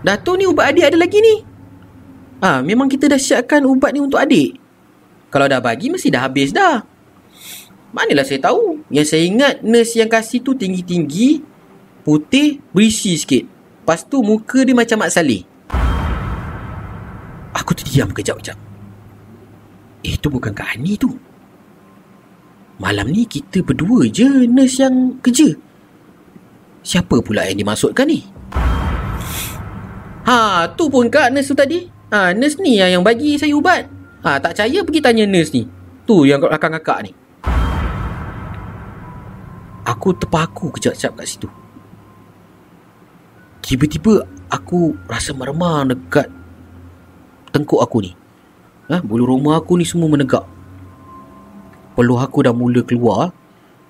Datuk ni ubat adik ada lagi ni? Ah, Memang kita dah siapkan ubat ni untuk adik. Kalau dah bagi mesti dah habis dah Manalah saya tahu Yang saya ingat nurse yang kasih tu tinggi-tinggi Putih berisi sikit Lepas tu muka dia macam Mak Saleh Aku terdiam kejap-kejap Eh tu bukan Kak Ani tu Malam ni kita berdua je nurse yang kerja. Siapa pula yang dimasukkan ni? Ha, tu pun kak nurse tu tadi. Ha, nurse ni yang bagi saya ubat. Ha, tak percaya pergi tanya nurse ni. Tu yang kat belakang kakak ni. Aku terpaku kejap-kejap kat situ. Tiba-tiba aku rasa meremang dekat tengkuk aku ni. Ha, bulu roma aku ni semua menegak. Peluh aku dah mula keluar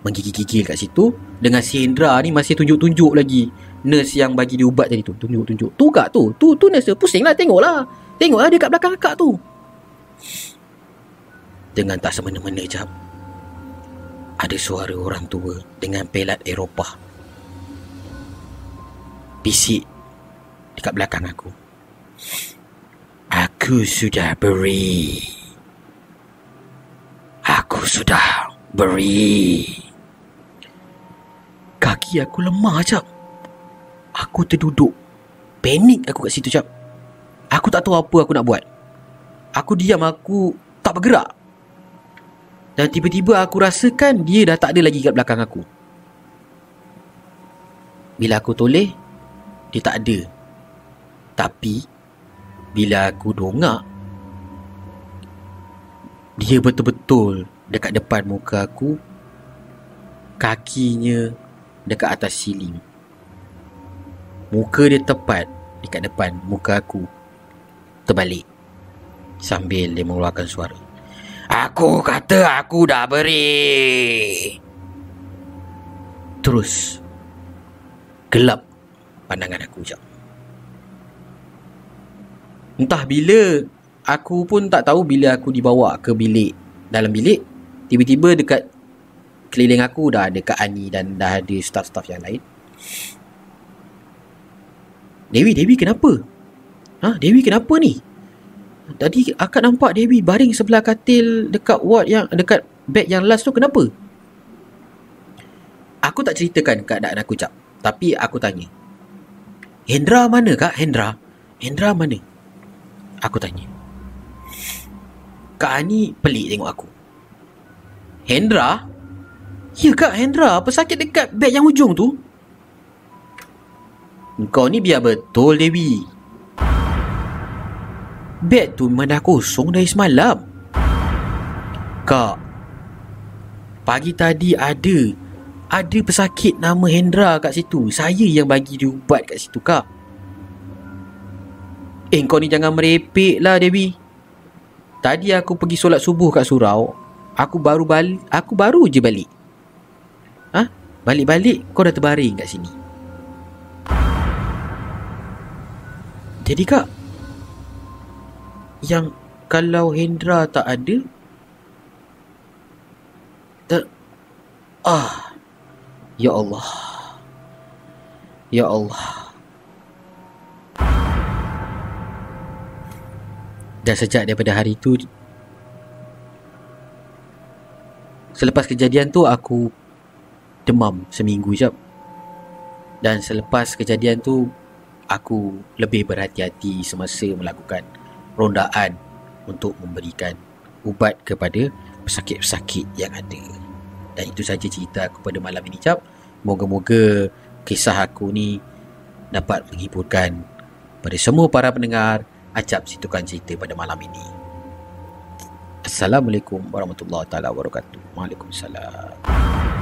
menggigil-gigil kat situ. Dengan si Hendra ni masih tunjuk-tunjuk lagi nurse yang bagi dia ubat tadi tu. Tunjuk-tunjuk. Tu kak tu. Tu tu nurse pusing lah tengoklah. Tengoklah dia kat belakang kakak tu. Dengan tak semena-mena jap ada suara orang tua dengan pelat Eropah bisik dekat belakang aku aku sudah beri Aku sudah beri. Kaki aku lemah jap. Aku terduduk. Panik aku kat situ jap. Aku tak tahu apa aku nak buat. Aku diam aku tak bergerak. Dan tiba-tiba aku rasakan dia dah tak ada lagi kat belakang aku. Bila aku toleh, dia tak ada. Tapi, bila aku dongak, dia betul-betul dekat depan muka aku. Kakinya dekat atas siling. Muka dia tepat dekat depan muka aku. Terbalik. Sambil dia mengeluarkan suara. Aku kata aku dah beri. Terus. Gelap pandangan aku jap. Entah bila aku pun tak tahu bila aku dibawa ke bilik dalam bilik tiba-tiba dekat keliling aku dah ada Kak Ani dan dah ada staff-staff yang lain Dewi, Dewi kenapa? Ha, Dewi kenapa ni? Tadi akak nampak Dewi baring sebelah katil dekat ward yang dekat bed yang last tu kenapa? Aku tak ceritakan keadaan aku cap. Tapi aku tanya. Hendra mana kak? Hendra? Hendra mana? Aku tanya. Kak Ani pelik tengok aku. Hendra? Ya kak Hendra. Apa sakit dekat beg yang ujung tu? Kau ni biar betul Dewi. Beg tu dah kosong dari semalam. Kak. Pagi tadi ada. Ada pesakit nama Hendra kat situ. Saya yang bagi dia ubat kat situ kak. Eh kau ni jangan merepek lah Dewi. Tadi aku pergi solat subuh kat surau. Aku baru balik. Aku baru je balik. Ha? Balik-balik kau dah terbaring kat sini. Jadi kak. Yang kalau Hendra tak ada. Tak. Ah. Ya Allah. Ya Allah. Dan sejak daripada hari itu Selepas kejadian tu aku demam seminggu jap. Dan selepas kejadian tu aku lebih berhati-hati semasa melakukan rondaan untuk memberikan ubat kepada pesakit-pesakit yang ada. Dan itu saja cerita aku pada malam ini cap. Moga-moga kisah aku ni dapat menghiburkan pada semua para pendengar acap situkan cerita pada malam ini. Assalamualaikum warahmatullahi taala wabarakatuh. Waalaikumsalam.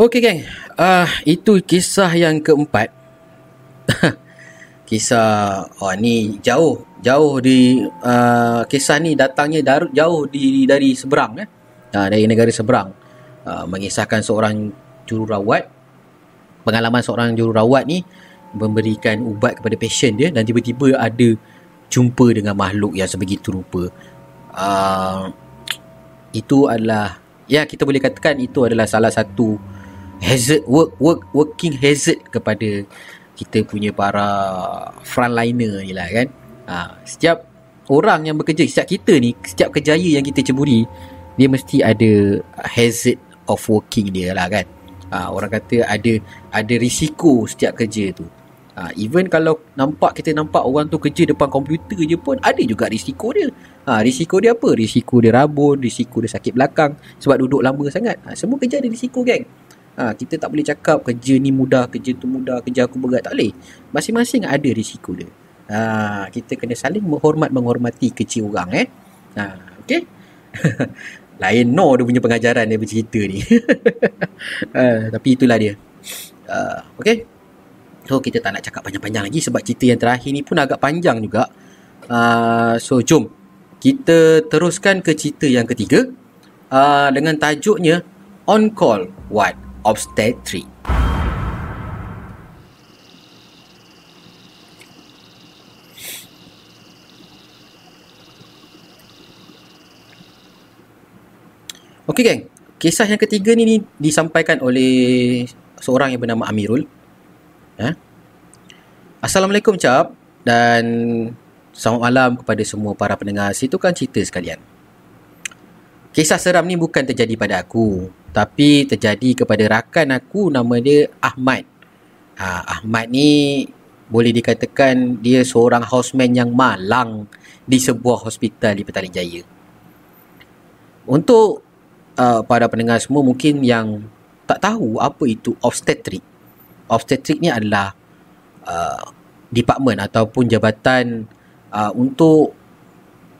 Okey geng, uh, itu kisah yang keempat. kisah oh ni jauh jauh di uh, kisah ni datangnya dar, jauh di dari seberang eh. Uh, dari negara seberang. Uh, mengisahkan seorang jururawat pengalaman seorang jururawat ni memberikan ubat kepada pasien dia dan tiba-tiba ada jumpa dengan makhluk yang sebegitu rupa. Uh, itu adalah ya kita boleh katakan itu adalah salah satu hazard work work working hazard kepada kita punya para frontliner ni lah kan. Ha, setiap orang yang bekerja, setiap kita ni, setiap kejaya yang kita ceburi, dia mesti ada hazard of working dia lah kan. Ha, orang kata ada ada risiko setiap kerja tu. Ha, even kalau nampak kita nampak orang tu kerja depan komputer je pun ada juga risiko dia. Ha, risiko dia apa? Risiko dia rabun, risiko dia sakit belakang sebab duduk lama sangat. Ha, semua kerja ada risiko geng. Ha, kita tak boleh cakap kerja ni mudah, kerja tu mudah, kerja aku berat. Tak boleh. Masing-masing ada risiko dia. Ha, kita kena saling menghormat menghormati kerja orang eh. Ha, okay? Lain no dia punya pengajaran dia bercerita ni. ha, tapi itulah dia. Uh, okay? So kita tak nak cakap panjang-panjang lagi sebab cerita yang terakhir ni pun agak panjang juga. Uh, so jom kita teruskan ke cerita yang ketiga uh, dengan tajuknya On Call What obstetric. Okey geng, kisah yang ketiga ni, ni disampaikan oleh seorang yang bernama Amirul. Ha? Assalamualaikum cap dan selamat malam kepada semua para pendengar situ kan cerita sekalian. Kisah seram ni bukan terjadi pada aku tapi terjadi kepada rakan aku nama dia Ahmad. Ha, Ahmad ni boleh dikatakan dia seorang houseman yang malang di sebuah hospital di Petaling Jaya. Untuk uh, para pendengar semua mungkin yang tak tahu apa itu obstetric. Obstetric ni adalah uh, department ataupun jabatan uh, untuk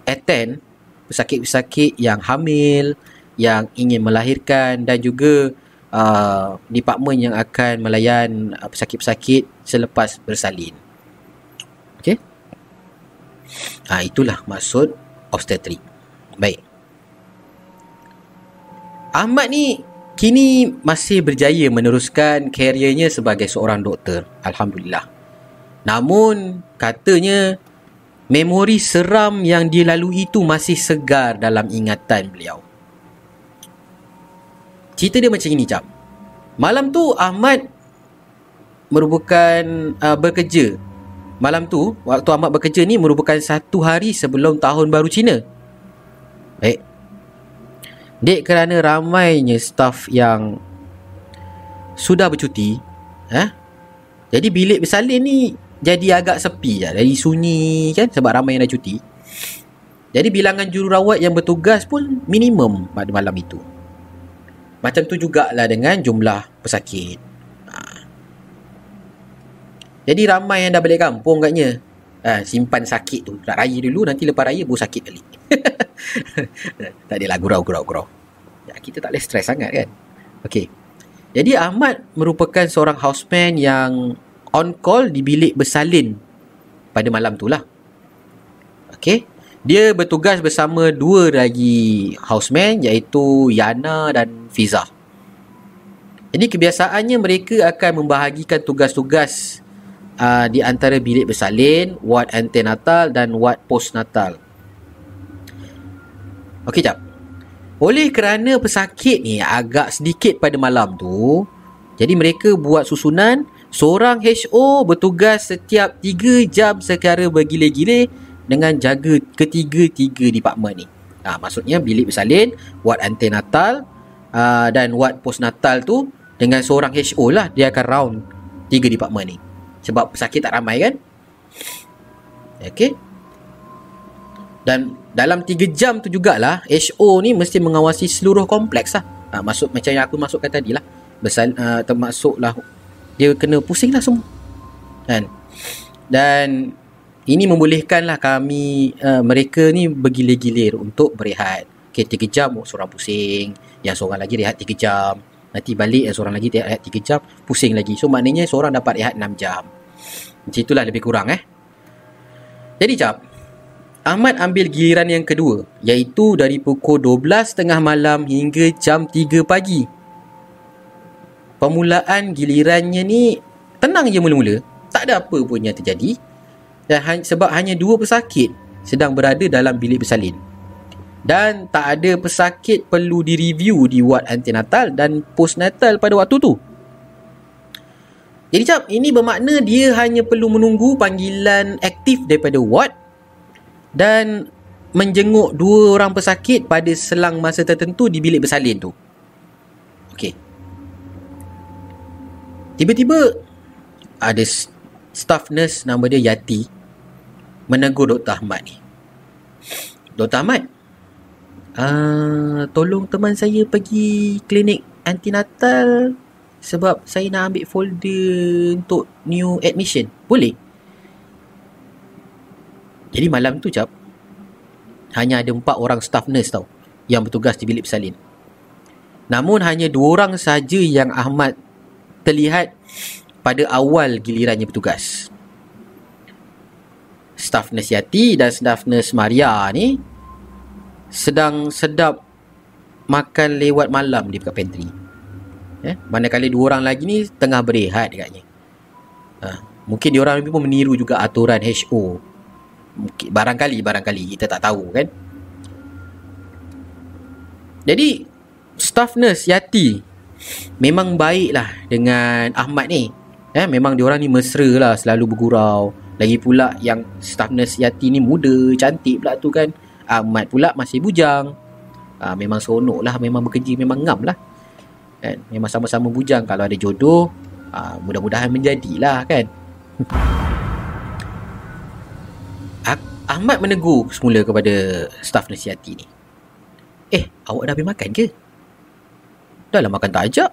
attend pesakit-pesakit yang hamil, yang ingin melahirkan dan juga uh, department yang akan melayan uh, pesakit-pesakit selepas bersalin. Okey. Ha, itulah maksud obstetrik. Baik. Ahmad ni kini masih berjaya meneruskan karirnya sebagai seorang doktor. Alhamdulillah. Namun katanya memori seram yang dia lalui itu masih segar dalam ingatan beliau. Cerita dia macam ini, Cap. Malam tu Ahmad merupakan uh, bekerja. Malam tu, waktu Ahmad bekerja ni merupakan satu hari sebelum tahun baru Cina. Baik. Dek kerana ramainya staf yang sudah bercuti, eh? Jadi bilik bersalin ni jadi agak sepi lah. Jadi sunyi kan sebab ramai yang dah cuti. Jadi bilangan jururawat yang bertugas pun minimum pada malam itu. Macam tu jugalah dengan jumlah pesakit. Ha. Jadi ramai yang dah balik kampung katnya. Ha, simpan sakit tu. Nak raya dulu nanti lepas raya baru sakit balik. tak adalah gurau gurau gurau. Ya, kita tak boleh stres sangat kan. Okey. Jadi Ahmad merupakan seorang houseman yang on call di bilik bersalin pada malam tu lah. Okey. Dia bertugas bersama dua lagi houseman iaitu Yana dan Fiza. Jadi kebiasaannya mereka akan membahagikan tugas-tugas uh, di antara bilik bersalin, ward antenatal dan ward postnatal. Okey, jap. Oleh kerana pesakit ni agak sedikit pada malam tu, jadi mereka buat susunan seorang HO bertugas setiap 3 jam secara bergile-gile dengan jaga ketiga-tiga department ni. Ha, maksudnya bilik bersalin, ward antenatal uh, dan ward postnatal tu dengan seorang HO lah dia akan round tiga department ni. Sebab pesakit tak ramai kan? Okay. Dan dalam 3 jam tu jugalah HO ni mesti mengawasi seluruh kompleks lah. Ha, maksud macam yang aku masukkan tadi lah. Bersal, uh, termasuklah dia kena pusing lah semua. Kan? Dan ini membolehkanlah kami uh, mereka ni bergilir-gilir untuk berehat. Okay, 3 jam oh, seorang pusing, yang seorang lagi rehat 3 jam. Nanti balik yang seorang lagi rehat 3 jam, pusing lagi. So maknanya seorang dapat rehat 6 jam. Macam itulah lebih kurang eh. Jadi jap. Ahmad ambil giliran yang kedua iaitu dari pukul 12.30 malam hingga jam 3 pagi. Pemulaan gilirannya ni tenang je mula-mula. Tak ada apa pun yang terjadi dan sebab hanya dua pesakit sedang berada dalam bilik bersalin. Dan tak ada pesakit perlu direview di ward antenatal dan postnatal pada waktu tu. Jadi cap, ini bermakna dia hanya perlu menunggu panggilan aktif daripada ward dan menjenguk dua orang pesakit pada selang masa tertentu di bilik bersalin tu. Okey. Tiba-tiba ada staff nurse nama dia Yati menegur Dr. Ahmad ni. Dr. Ahmad, uh, tolong teman saya pergi klinik antinatal sebab saya nak ambil folder untuk new admission. Boleh? Jadi malam tu cap, hanya ada empat orang staff nurse tau yang bertugas di bilik bersalin. Namun hanya dua orang saja yang Ahmad terlihat pada awal gilirannya bertugas staff nurse Yati dan staff nurse Maria ni sedang sedap makan lewat malam di dekat pantry. Eh, manakala dua orang lagi ni tengah berehat dekatnya. Ha, mungkin dia orang pun meniru juga aturan HO. Mungkin barangkali barangkali kita tak tahu kan. Jadi staff nurse Yati memang baiklah dengan Ahmad ni. Eh, memang dia orang ni mesra lah selalu bergurau. Lagi pula yang staff nurse Yati ni muda, cantik pula tu kan. Ahmad pula masih bujang. Ha, memang seronok lah, memang bekerja, memang ngam lah. Kan? Memang sama-sama bujang. Kalau ada jodoh, ha, mudah-mudahan menjadilah kan. Ahmad menegur semula kepada staff Yati ni. Eh, awak dah habis makan ke? Dah lah makan tak ajak.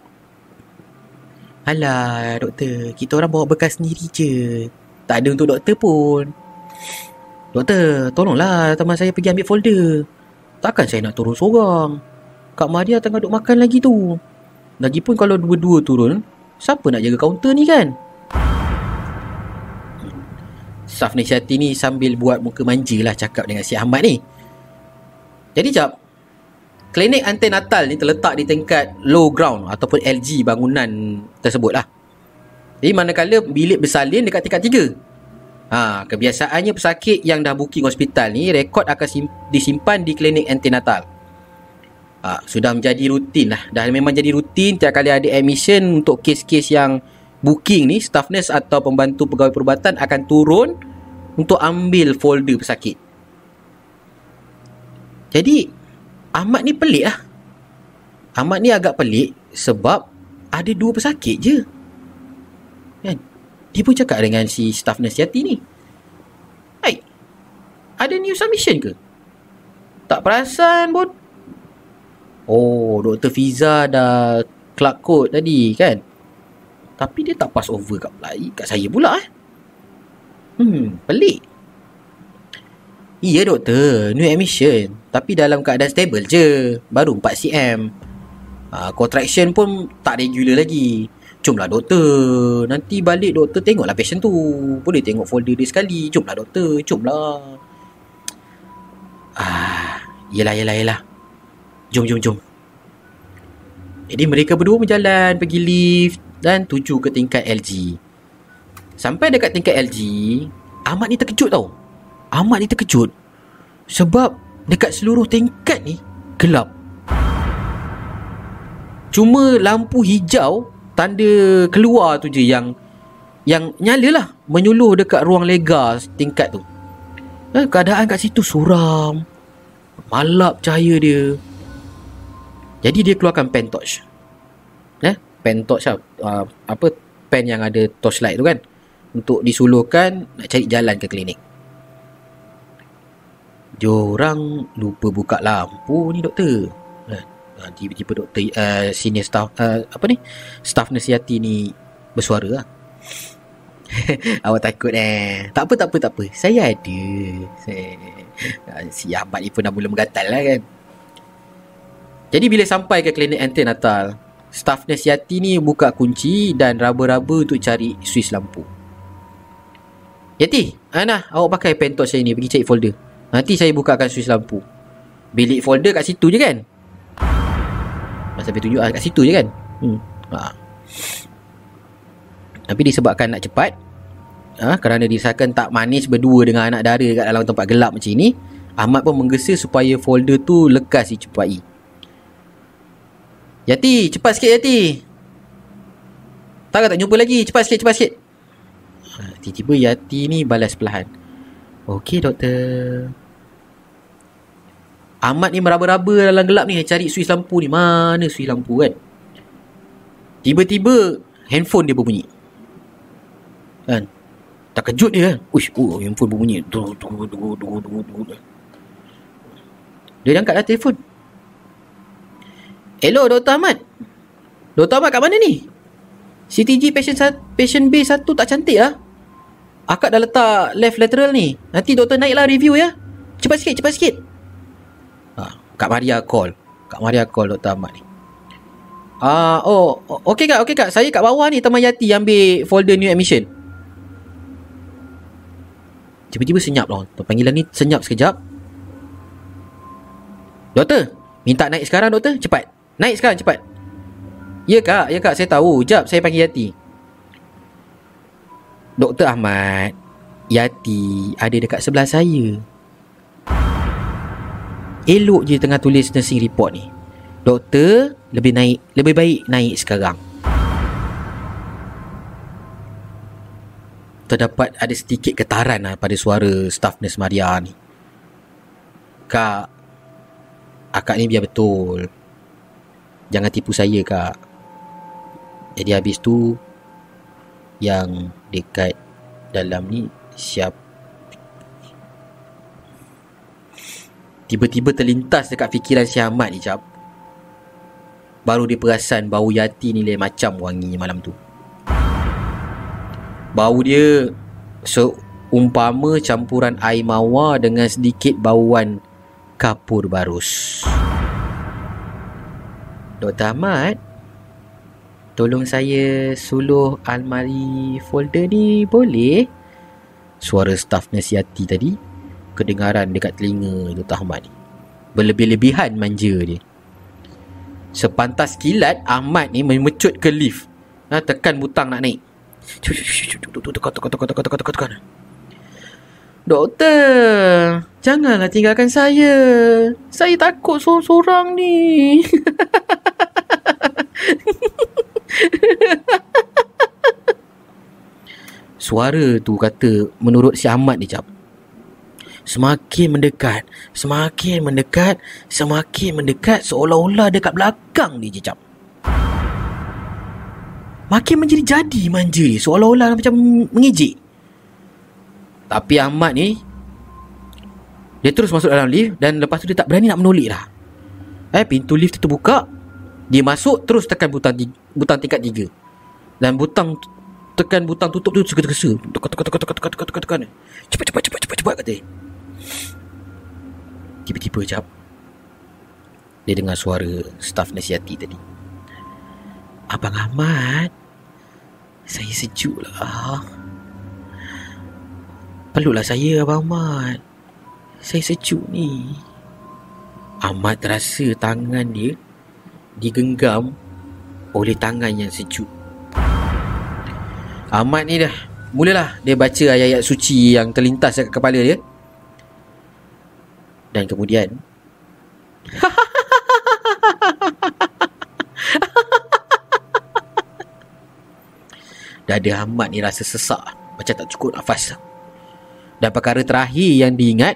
Alah, doktor. Kita orang bawa bekas sendiri je. Tak ada untuk doktor pun. Doktor, tolonglah teman saya pergi ambil folder. Takkan saya nak turun seorang. Kak Maria tengah duk makan lagi tu. Lagipun kalau dua-dua turun, siapa nak jaga kaunter ni kan? Saf Nisyati ni sambil buat muka manja lah cakap dengan si Ahmad ni. Jadi jap, klinik antenatal ni terletak di tingkat low ground ataupun LG bangunan tersebut lah. Jadi manakala bilik bersalin dekat tingkat tiga. Ha, kebiasaannya pesakit yang dah booking hospital ni rekod akan sim- disimpan di klinik antenatal. Ha, sudah menjadi rutin lah. Dah memang jadi rutin tiap kali ada admission untuk kes-kes yang booking ni, staff nurse atau pembantu pegawai perubatan akan turun untuk ambil folder pesakit. Jadi, Ahmad ni pelik lah. Ahmad ni agak pelik sebab ada dua pesakit je. Kan? Dia pun cakap dengan si staff nurse Yati ni. Hai, ada new submission ke? Tak perasan pun. Oh, Dr. Fiza dah clerk code tadi kan? Tapi dia tak pass over kat, kat saya pula eh. Hmm, pelik. Iya doktor, new admission. Tapi dalam keadaan stable je. Baru 4 cm. Ha, contraction pun tak regular lagi. Jomlah doktor. Nanti balik doktor tengoklah patient tu. Boleh tengok folder dia sekali. Jomlah doktor, jomlah. Ah, yelah, yelah, yelah. Jom, jom, jom. Jadi mereka berdua berjalan pergi lift dan tuju ke tingkat LG. Sampai dekat tingkat LG, Ahmad ni terkejut tau. Ni terkejut sebab dekat seluruh tingkat ni gelap. Cuma lampu hijau tanda keluar tu je yang yang nyala lah menyuluh dekat ruang lega tingkat tu. Eh, keadaan kat situ suram. Malap cahaya dia. Jadi dia keluarkan pen torch. Eh, pen torch lah. Uh, apa pen yang ada torchlight tu kan. Untuk disuluhkan nak cari jalan ke klinik. Diorang lupa buka lampu ni doktor. Uh, tiba-tiba doktor uh, senior staff uh, apa ni? Staff nasihati ni bersuara lah. Awak takut eh. Tak apa tak apa tak apa. Saya ada. Saya si Ahmad ni pun dah mula menggatal lah kan. Jadi bila sampai ke klinik antenatal, staff nasihati ni buka kunci dan raba-raba untuk cari suis lampu. Yati, Ana, awak pakai pen torch saya ni pergi cari folder. Nanti saya bukakan suis lampu. Bilik folder kat situ je kan? Saya tunjuk kat situ je kan? Hmm. Ha. Tapi disebabkan nak cepat, ha, kerana disahkan tak manis berdua dengan anak dara kat dalam tempat gelap macam ni, Ahmad pun menggesa supaya folder tu lekas dicepati. Yati, cepat sikit Yati. Tak tak jumpa lagi. Cepat sikit, cepat sikit. Ha, tiba-tiba Yati ni balas perlahan. Okey doktor. Ahmad ni meraba-raba dalam gelap ni cari suis lampu ni. Mana suis lampu kan? Tiba-tiba handphone dia berbunyi. Kan? Tak kejut dia kan? Uish, oh, handphone berbunyi. Du, du, du, du, du, du. Dia angkatlah telefon. Hello Dr. Ahmad. Dr. Ahmad kat mana ni? CTG patient, patient B1 tak cantik lah. Akak dah letak left lateral ni. Nanti doktor naiklah review ya. Cepat sikit, cepat sikit. Ha, Kak Maria call. Kak Maria call Dr. Ahmad ni. Ah, uh, oh, okey kak, okey kak. Saya kat bawah ni Taman Yati ambil folder new admission. Tiba-tiba senyap lah. Panggilan ni senyap sekejap. Doktor, minta naik sekarang doktor. Cepat. Naik sekarang cepat. Ya kak, ya kak, saya tahu. Jap, saya panggil Yati. Doktor Ahmad, Yati ada dekat sebelah saya. Elok je tengah tulis nursing report ni. Doktor, lebih naik, lebih baik naik sekarang. Terdapat ada sedikit getaran lah pada suara staff nurse Maria ni. Kak, akak ni biar betul. Jangan tipu saya kak. Jadi habis tu yang dekat dalam ni siap Tiba-tiba terlintas dekat fikiran si Ahmad ni cap. Baru dia perasan bau Yati ni lain macam wanginya malam tu. Bau dia seumpama campuran air mawar dengan sedikit bauan kapur barus. Dr. Ahmad, tolong saya suluh almari folder ni boleh? Suara staf nasihati tadi kedengaran dekat telinga Dr. Ahmad ni. Berlebih-lebihan manja dia. Sepantas kilat Ahmad ni memecut ke lift. Ha, tekan butang nak naik. Tekan, tekan, tekan, tekan, tekan, tekan. Doktor, janganlah tinggalkan saya. Saya takut sorang-sorang ni. Suara tu kata menurut si Ahmad ni, Cap. Semakin mendekat, semakin mendekat, semakin mendekat seolah-olah dekat belakang dia je, Cap. Makin menjadi-jadi manja dia, seolah-olah macam mengejek. Tapi Ahmad ni, dia terus masuk dalam lift dan lepas tu dia tak berani nak menolak dah. Eh, pintu lift tu terbuka. Dia masuk terus tekan butang butang tingkat tiga. Dan butang tekan butang tutup tu tergesa-gesa. Tekan tekan tekan tekan tekan tekan tekan tekan. Cepat cepat cepat cepat cepat kata. Tiba-tiba jap. Dia dengar suara staf nasihati tadi. Abang Ahmad. Saya sejuk lah. Peluklah saya Abang Ahmad. Saya sejuk ni. Ahmad terasa tangan dia digenggam oleh tangan yang sejuk. Ahmad ni dah mulalah dia baca ayat-ayat suci yang terlintas dekat kepala dia. Dan kemudian Dada Ahmad ni rasa sesak Macam tak cukup nafas Dan perkara terakhir yang diingat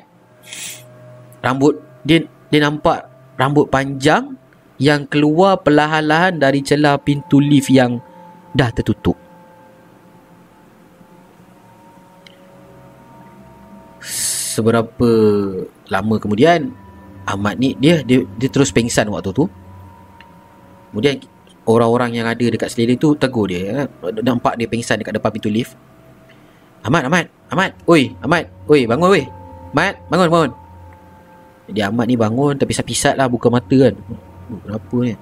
Rambut Dia dia nampak rambut panjang Yang keluar perlahan-lahan dari celah pintu lift yang dah tertutup. Seberapa lama kemudian Ahmad ni dia dia, dia terus pengsan waktu tu. Kemudian orang-orang yang ada dekat sekeliling tu tegur dia ya. nampak dia pingsan dekat depan pintu lift. Ahmad Ahmad Ahmad oi Ahmad oi bangun oi. Ahmad bangun bangun. Jadi Ahmad ni bangun tapi pisat lah buka mata kan kenapa ni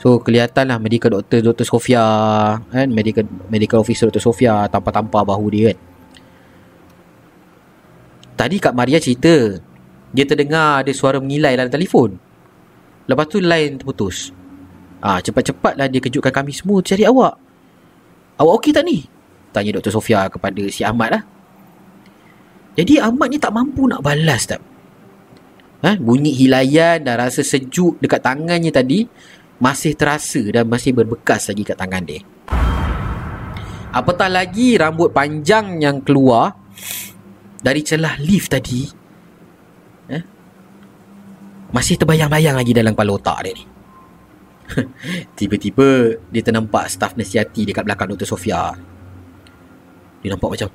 so kelihatan lah medical doctor Dr. Sofia kan medical medical officer Dr. Sofia tanpa-tanpa bahu dia kan tadi Kak Maria cerita dia terdengar ada suara mengilai dalam telefon lepas tu line terputus Ah, cepat-cepatlah dia kejutkan kami semua cari awak. Awak okey tak ni? Tanya Dr. Sofia kepada si Ahmad lah. Jadi Ahmad ni tak mampu nak balas tak? Ha? Bunyi hilayan dan rasa sejuk dekat tangannya tadi masih terasa dan masih berbekas lagi kat tangan dia. Apatah lagi rambut panjang yang keluar dari celah lift tadi eh, masih terbayang-bayang lagi dalam kepala otak dia ni. Tiba-tiba dia ternampak staf nasihati dekat belakang Dr. Sofia. Dia nampak macam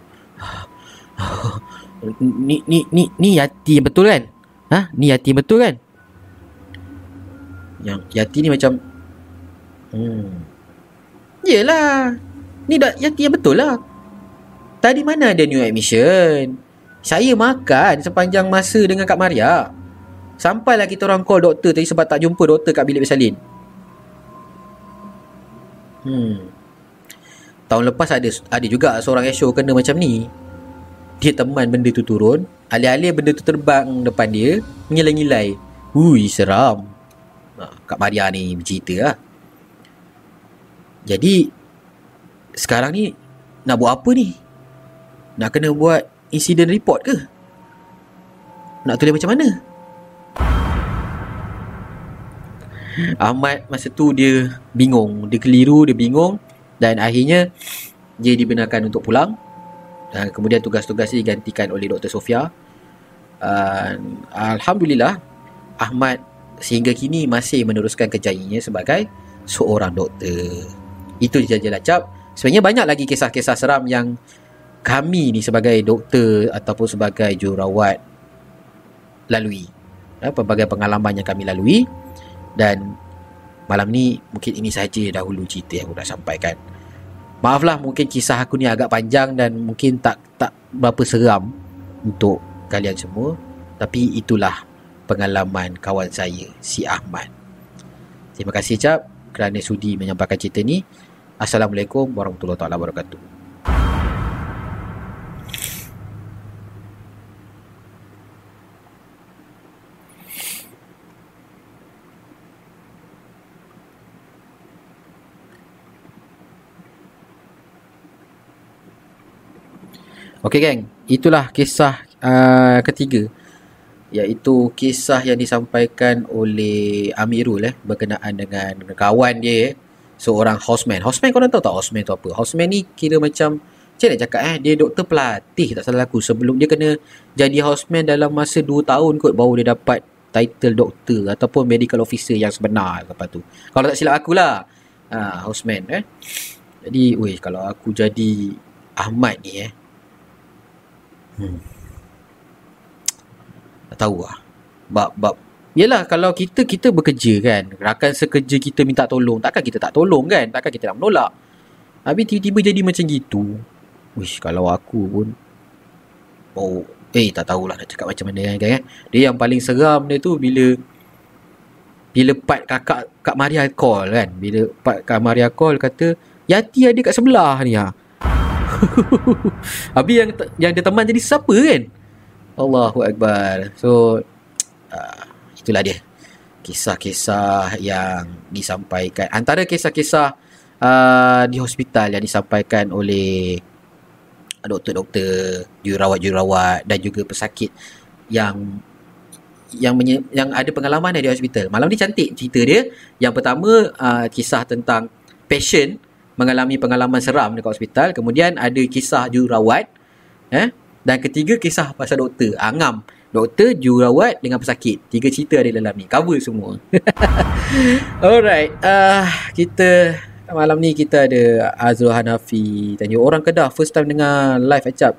ni ni ni ni Yati betul kan? Ha? Ni Yati betul kan? Yang Yati ni macam hmm. Yelah. Ni dah Yati yang betul lah. Tadi mana ada new admission? Saya makan sepanjang masa dengan Kak Maria. Sampailah kita orang call doktor tadi sebab tak jumpa doktor kat bilik bersalin. Hmm. Tahun lepas ada ada juga seorang Esho kena macam ni. Dia teman benda tu turun, alih-alih benda tu terbang depan dia, mengilai-ngilai. Hui, seram. Ha, Kak Maria ni bercerita lah. Jadi, sekarang ni, nak buat apa ni? Nak kena buat insiden report ke? Nak tulis macam mana? Ahmad masa tu dia bingung, dia keliru, dia bingung dan akhirnya dia dibenarkan untuk pulang. Dan kemudian tugas-tugas digantikan oleh Dr. Sofia. Uh, Alhamdulillah Ahmad sehingga kini masih meneruskan kerjayanya sebagai seorang doktor. Itu je je lacap. Sebenarnya banyak lagi kisah-kisah seram yang kami ni sebagai doktor ataupun sebagai jururawat lalui. Ya, pelbagai pengalaman yang kami lalui. Dan malam ni mungkin ini saja dahulu cerita yang aku dah sampaikan. Maaflah mungkin kisah aku ni agak panjang dan mungkin tak tak berapa seram untuk kalian semua. Tapi itulah pengalaman kawan saya, si Ahmad. Terima kasih Cap kerana sudi menyampaikan cerita ni. Assalamualaikum warahmatullahi wabarakatuh. Okey geng, itulah kisah uh, ketiga iaitu kisah yang disampaikan oleh Amirul eh berkenaan dengan kawan dia eh, seorang houseman. Houseman korang tahu tak houseman tu apa? Houseman ni kira macam macam nak cakap eh dia doktor pelatih tak salah aku sebelum dia kena jadi houseman dalam masa 2 tahun kot baru dia dapat title doktor ataupun medical officer yang sebenar lepas tu. Kalau tak silap aku lah. Ha, houseman eh. Jadi, weh, kalau aku jadi Ahmad ni eh. Hmm. Tak tahu lah. Bab, bab. Yelah, kalau kita, kita bekerja kan. Rakan sekerja kita minta tolong. Takkan kita tak tolong kan? Takkan kita nak menolak. Habis tiba-tiba jadi macam gitu. Wish, kalau aku pun. Oh, Eh tak tahulah nak cakap macam mana kan, kan Dia yang paling seram dia tu bila Bila part kakak Kak Maria call kan Bila part Kak Maria call kata Yati ada kat sebelah ni ha. Habis yang yang dia teman jadi siapa kan Allahu Akbar So uh, Itulah dia Kisah-kisah yang disampaikan Antara kisah-kisah uh, Di hospital yang disampaikan oleh doktor-doktor, jururawat-jururawat dan juga pesakit yang yang menye, yang ada pengalaman di hospital. Malam ni cantik cerita dia. Yang pertama uh, kisah tentang patient mengalami pengalaman seram dekat hospital. Kemudian ada kisah jururawat. Eh? Dan ketiga kisah pasal doktor. Angam. Ah, doktor, jururawat dengan pesakit. Tiga cerita ada dalam ni. Cover semua. Alright. Uh, kita malam ni kita ada Azrul Hanafi tanya orang Kedah first time dengar live acap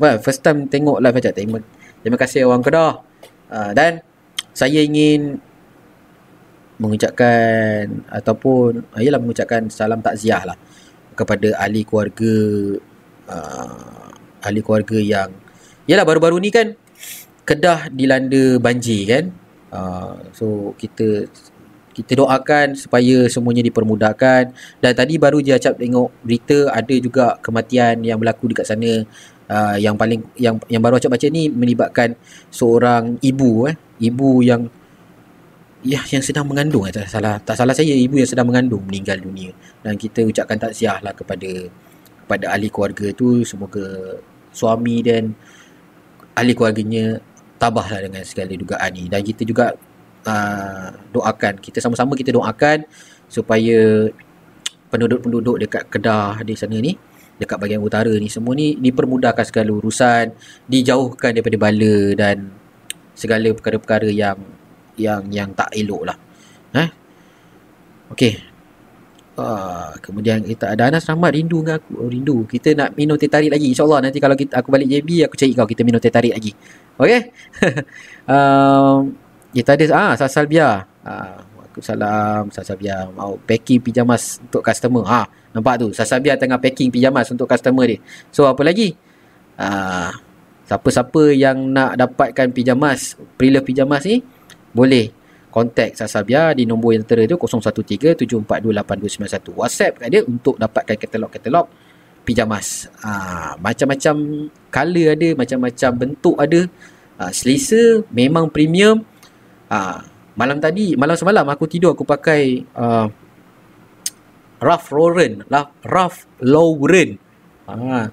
well first time tengok live acap terima, terima kasih orang Kedah uh, dan saya ingin mengucapkan ataupun ialah mengucapkan salam takziah lah kepada ahli keluarga uh, ahli keluarga yang ialah baru-baru ni kan Kedah dilanda banjir kan. Uh, so kita kita doakan supaya semuanya dipermudahkan. Dan tadi baru je acap tengok berita ada juga kematian yang berlaku dekat sana. Uh, yang paling yang yang baru acap baca ni melibatkan seorang ibu eh. Ibu yang ya yang sedang mengandung eh, tak salah. Tak salah saya ibu yang sedang mengandung meninggal dunia. Dan kita ucapkan takziah lah kepada kepada ahli keluarga tu. Semoga suami dan ahli keluarganya tabahlah dengan segala dugaan ni. Dan kita juga uh, doakan. Kita sama-sama kita doakan supaya penduduk-penduduk dekat Kedah di sana ni dekat bahagian utara ni semua ni dipermudahkan segala urusan dijauhkan daripada bala dan segala perkara-perkara yang yang yang tak elok lah. Eh? Okey. Uh, kemudian kita ada Anas Rahmat rindu dengan aku. Oh, rindu. Kita nak minum teh tarik lagi. Insyaallah nanti kalau kita aku balik JB aku cari kau kita minum teh tarik lagi. Okey? Um, kita ada ah Sasalbia. Ah salam Sasalbia mau packing pijamas untuk customer. Ha nampak tu? Sasalbia tengah packing pijamas untuk customer dia. So apa lagi? Ah siapa-siapa yang nak dapatkan pijamas, pre-love pijamas ni boleh contact Sasalbia di nombor yang tertera tu 0137428291. WhatsApp kat dia untuk dapatkan katalog-katalog pijamas. Ah macam-macam color ada, macam-macam bentuk ada. Ah, selesa memang premium Ha, malam tadi, malam semalam aku tidur aku pakai uh, Ralph Lauren, Ralph Lauren. Ha.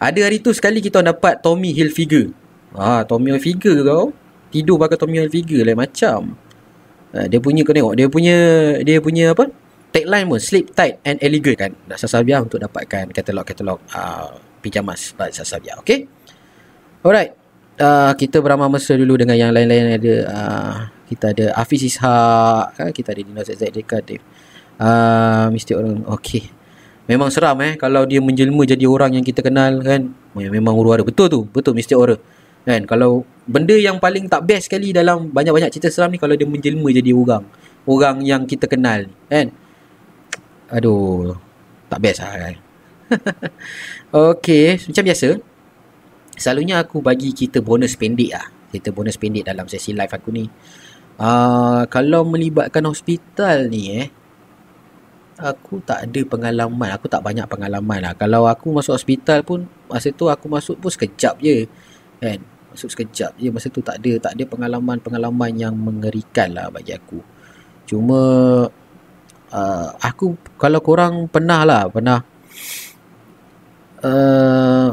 Ada hari tu sekali kita dapat Tommy Hilfiger. Ha, Tommy Hilfiger kau. Tidur pakai Tommy Hilfiger lain macam. Ha, dia punya kau tengok, dia punya dia punya apa? Tagline pun sleep tight and elegant kan. Dah Sasabia untuk dapatkan katalog-katalog uh, pijamas pada Sasabia. Okay? Alright uh, kita beramah mesra dulu dengan yang lain-lain ada uh, kita ada Hafiz Ishak kan? kita ada Dino ZZ Dekatif uh, mesti orang okey memang seram eh kalau dia menjelma jadi orang yang kita kenal kan memang huru-hara betul tu betul mesti orang kan kalau benda yang paling tak best sekali dalam banyak-banyak cerita seram ni kalau dia menjelma jadi orang orang yang kita kenal kan aduh tak best lah kan Okey, macam biasa selalunya aku bagi kita bonus pendek lah. Kita bonus pendek dalam sesi live aku ni. Uh, kalau melibatkan hospital ni eh. Aku tak ada pengalaman. Aku tak banyak pengalaman lah. Kalau aku masuk hospital pun. Masa tu aku masuk pun sekejap je. Kan? Masuk sekejap je. Masa tu tak ada. Tak ada pengalaman-pengalaman yang mengerikan lah bagi aku. Cuma. Uh, aku. Kalau korang pernah lah. Pernah. Uh,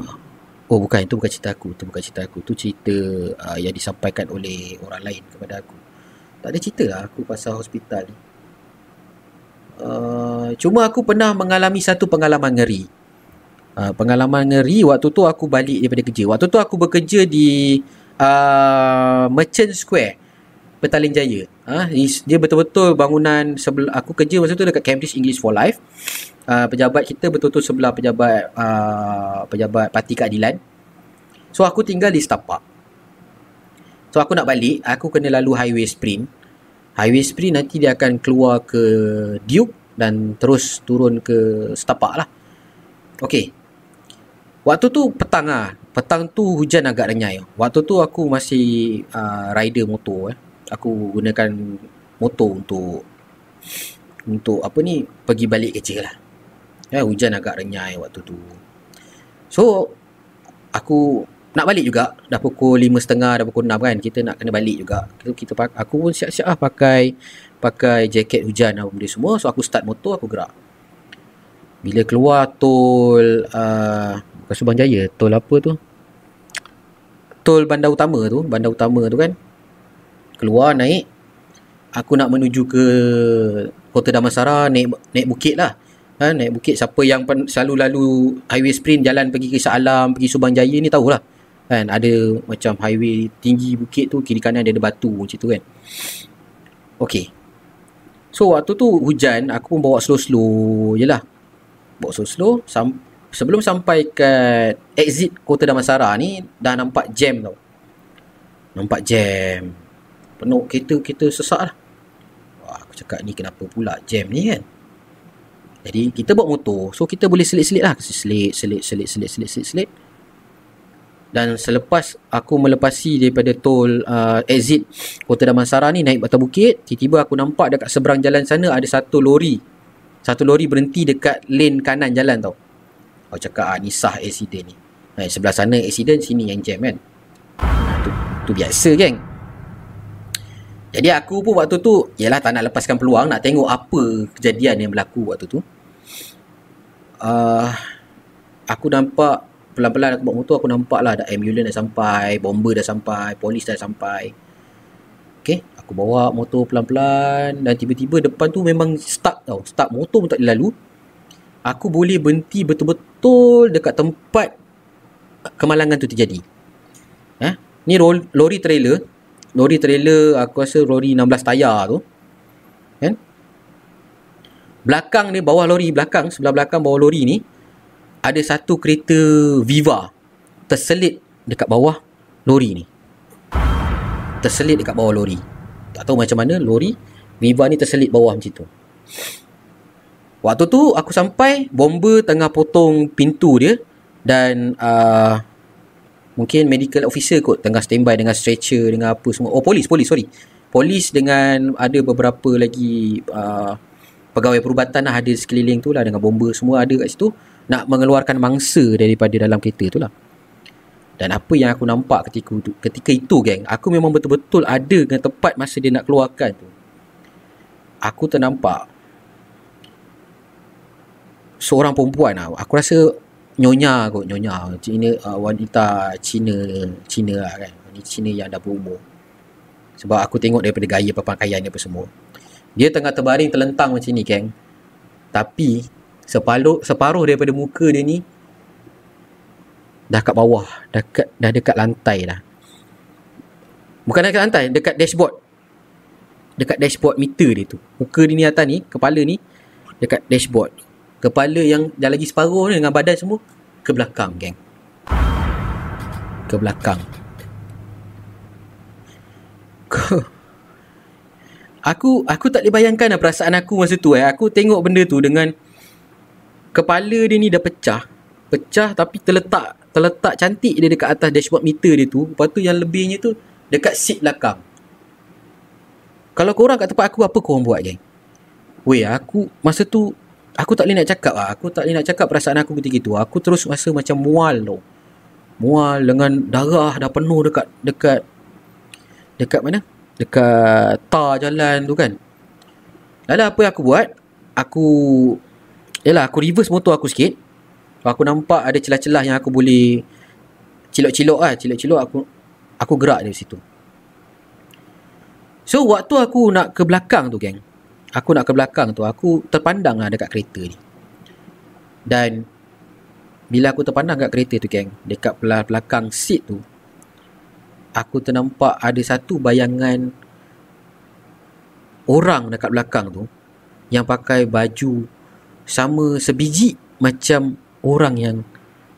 Oh bukan, itu bukan cerita aku. Itu bukan cerita aku. Itu cerita uh, yang disampaikan oleh orang lain kepada aku. Tak ada cerita lah aku pasal hospital ni. Uh, cuma aku pernah mengalami satu pengalaman ngeri. Uh, pengalaman ngeri waktu tu aku balik daripada kerja. Waktu tu aku bekerja di uh, Merchant Square, Petaling Jaya. Uh, dia betul-betul bangunan sebelah aku kerja masa tu dekat Cambridge English for Life uh, pejabat kita betul-betul sebelah pejabat uh, pejabat parti keadilan. So aku tinggal di Setapak. So aku nak balik, aku kena lalu highway sprint. Highway sprint nanti dia akan keluar ke Duke dan terus turun ke Setapak lah. Okay. Waktu tu petang lah. Petang tu hujan agak renyai. Waktu tu aku masih uh, rider motor. Eh. Aku gunakan motor untuk untuk apa ni pergi balik kerja lah. Ya, hujan agak renyai waktu tu. So, aku nak balik juga. Dah pukul 5.30, dah pukul 6 kan. Kita nak kena balik juga. So, kita, aku pun siap-siap lah pakai pakai jaket hujan apa benda semua. So, aku start motor, aku gerak. Bila keluar tol, uh, bukan Subang Jaya, tol apa tu? Tol bandar utama tu, bandar utama tu kan. Keluar, naik. Aku nak menuju ke Kota Damansara, naik, naik bukit lah. Ha, naik bukit. Siapa yang pen, selalu lalu highway sprint jalan pergi ke Shah Alam pergi Subang Jaya ni tahulah kan? Ada macam highway tinggi bukit tu kiri kanan dia ada batu macam tu kan? Okey. So waktu tu hujan aku pun bawa slow-slow je lah. Bawa slow-slow sebelum sampai ke exit Kota Damansara ni dah nampak jam tau nampak jam penuh kereta kita sesak lah Wah, aku cakap ni kenapa pula jam ni kan jadi kita bawa motor. So kita boleh selit-selit lah. Selit, selit, selit, selit, selit, selit, selit. Dan selepas aku melepasi daripada tol uh, exit Kota Damansara ni naik Batam Bukit. Tiba-tiba aku nampak dekat seberang jalan sana ada satu lori. Satu lori berhenti dekat lane kanan jalan tau. Aku cakap ah, ni sah accident ni. Nah, sebelah sana accident, sini yang jam kan. Tu, tu biasa geng. Jadi aku pun waktu tu Yalah tak nak lepaskan peluang Nak tengok apa kejadian yang berlaku waktu tu uh, Aku nampak Pelan-pelan aku bawa motor Aku nampak lah ambulans dah sampai Bomber dah sampai Polis dah sampai Okay Aku bawa motor pelan-pelan Dan tiba-tiba depan tu memang stuck tau Stuck motor pun tak boleh lalu Aku boleh berhenti betul-betul Dekat tempat Kemalangan tu terjadi. Eh, Ni lori trailer. Lori trailer aku rasa lori 16 tayar tu. Kan? Belakang ni bawah lori belakang sebelah belakang bawah lori ni ada satu kereta Viva terselit dekat bawah lori ni. Terselit dekat bawah lori. Tak tahu macam mana lori Viva ni terselit bawah macam tu waktu tu aku sampai bomber tengah potong pintu dia dan uh, mungkin medical officer kot tengah standby dengan stretcher dengan apa semua. Oh polis polis sorry. Polis dengan ada beberapa lagi uh, pegawai perubatan lah ada sekeliling tu lah dengan bomba semua ada kat situ nak mengeluarkan mangsa daripada dalam kereta tu lah. Dan apa yang aku nampak ketika itu, ketika itu geng aku memang betul-betul ada dengan tepat masa dia nak keluarkan tu. Aku ternampak seorang perempuan lah. Aku rasa nyonya kot nyonya. Cina uh, wanita Cina Cina lah kan. Wanita Cina yang dah berumur. Sebab aku tengok daripada gaya perpakaian dia apa semua. Dia tengah terbaring terlentang macam ni geng. Tapi separuh separuh daripada muka dia ni dah kat bawah. Dah kat, dah dekat lantai dah. Bukan dekat lantai dekat dashboard. Dekat dashboard meter dia tu. Muka dia ni atas ni kepala ni dekat dashboard Kepala yang dah lagi separuh ni dengan badan semua ke belakang, geng. Ke belakang. aku aku tak boleh bayangkan lah perasaan aku masa tu eh. Aku tengok benda tu dengan kepala dia ni dah pecah. Pecah tapi terletak terletak cantik dia dekat atas dashboard meter dia tu. Lepas tu yang lebihnya tu dekat seat belakang. Kalau korang kat tempat aku apa korang buat geng? Weh aku masa tu aku tak boleh nak cakap lah. Aku tak boleh nak cakap perasaan aku ketika itu. Aku terus rasa macam mual tu. Mual dengan darah dah penuh dekat dekat dekat mana? Dekat tar jalan tu kan. Lalu apa yang aku buat? Aku Yalah aku reverse motor aku sikit. Aku nampak ada celah-celah yang aku boleh cilok-cilok lah, cilok-cilok aku aku gerak dari situ. So waktu aku nak ke belakang tu geng. Aku nak ke belakang tu aku terpandang lah dekat kereta ni. Dan bila aku terpandang dekat kereta tu geng, dekat belakang seat tu aku ternampak ada satu bayangan orang dekat belakang tu yang pakai baju sama sebiji macam orang yang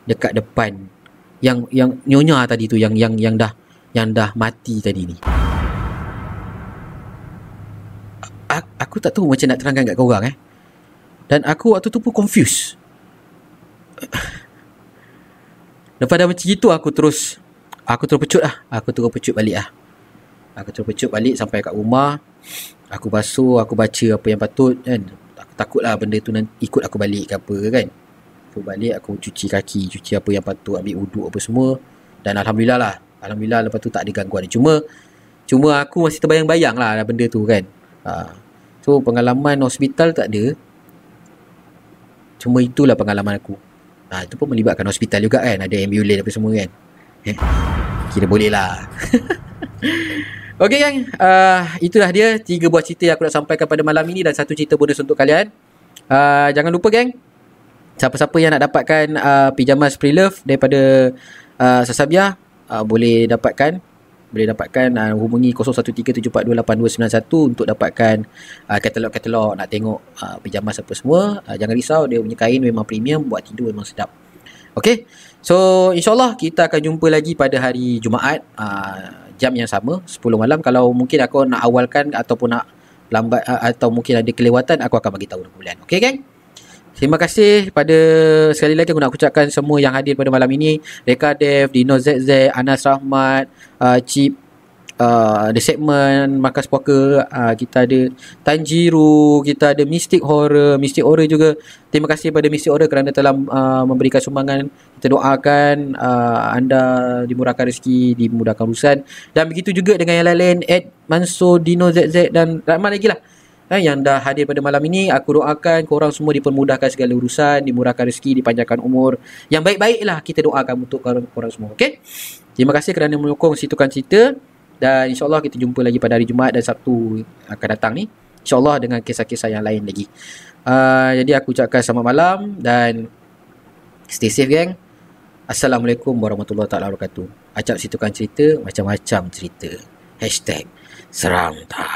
dekat depan yang yang nyonya tadi tu yang yang yang dah yang dah mati tadi ni. Aku tak tahu macam nak terangkan kat kau orang eh. Dan aku waktu tu pun confused. Lepas dah macam itu aku terus aku terus pecut lah. Aku terus pecut balik lah. Aku terus pecut balik sampai kat rumah. Aku basuh, aku baca apa yang patut kan. Aku takut lah benda tu nanti ikut aku balik ke apa kan. Aku balik aku cuci kaki, cuci apa yang patut, ambil uduk apa semua. Dan Alhamdulillah lah. Alhamdulillah lepas tu tak ada gangguan. Cuma cuma aku masih terbayang-bayang lah benda tu kan. Ha. So pengalaman hospital tak ada. Cuma itulah pengalaman aku. Ha, itu pun melibatkan hospital juga kan. Ada ambulans apa semua kan. Eh, kira boleh lah. Okey gang, uh, itulah dia tiga buah cerita yang aku nak sampaikan pada malam ini dan satu cerita bonus untuk kalian. Uh, jangan lupa gang, siapa-siapa yang nak dapatkan uh, pijamas pre-love daripada uh, Sasabia uh, boleh dapatkan boleh dapatkan uh, hubungi 0137428291 untuk dapatkan uh, katalog-katalog. Nak tengok uh, pijamas apa semua uh, jangan risau dia punya kain memang premium buat tidur memang sedap. Okay So insyaAllah kita akan jumpa lagi pada hari Jumaat uh, Jam yang sama 10 malam. Kalau mungkin aku nak awalkan Ataupun nak lambat uh, Atau mungkin ada kelewatan Aku akan bagi tahu bulan. Okay geng Terima kasih pada sekali lagi aku nak ucapkan semua yang hadir pada malam ini. Reka Dev, Dino ZZ, Anas Rahmat, uh, Chip, uh, The Segment, Marcus Poker, uh, kita ada Tanjiro, kita ada Mystic Horror, Mystic Horror juga. Terima kasih pada Mystic Horror kerana telah uh, memberikan sumbangan. Kita doakan uh, anda dimurahkan rezeki, dimudahkan urusan. Dan begitu juga dengan yang lain-lain, Ed, Mansur, Dino ZZ dan ramai lagi lah eh, yang dah hadir pada malam ini. Aku doakan korang semua dipermudahkan segala urusan, dimurahkan rezeki, dipanjangkan umur. Yang baik-baiklah kita doakan untuk korang, korang semua. Okay? Terima kasih kerana menyokong Situkan Cerita. Dan insyaAllah kita jumpa lagi pada hari Jumaat dan Sabtu akan datang ni. InsyaAllah dengan kisah-kisah yang lain lagi. Uh, jadi aku ucapkan selamat malam dan stay safe gang. Assalamualaikum warahmatullahi taala wabarakatuh. Acap Situkan Cerita macam-macam cerita. Hashtag 사랑 다.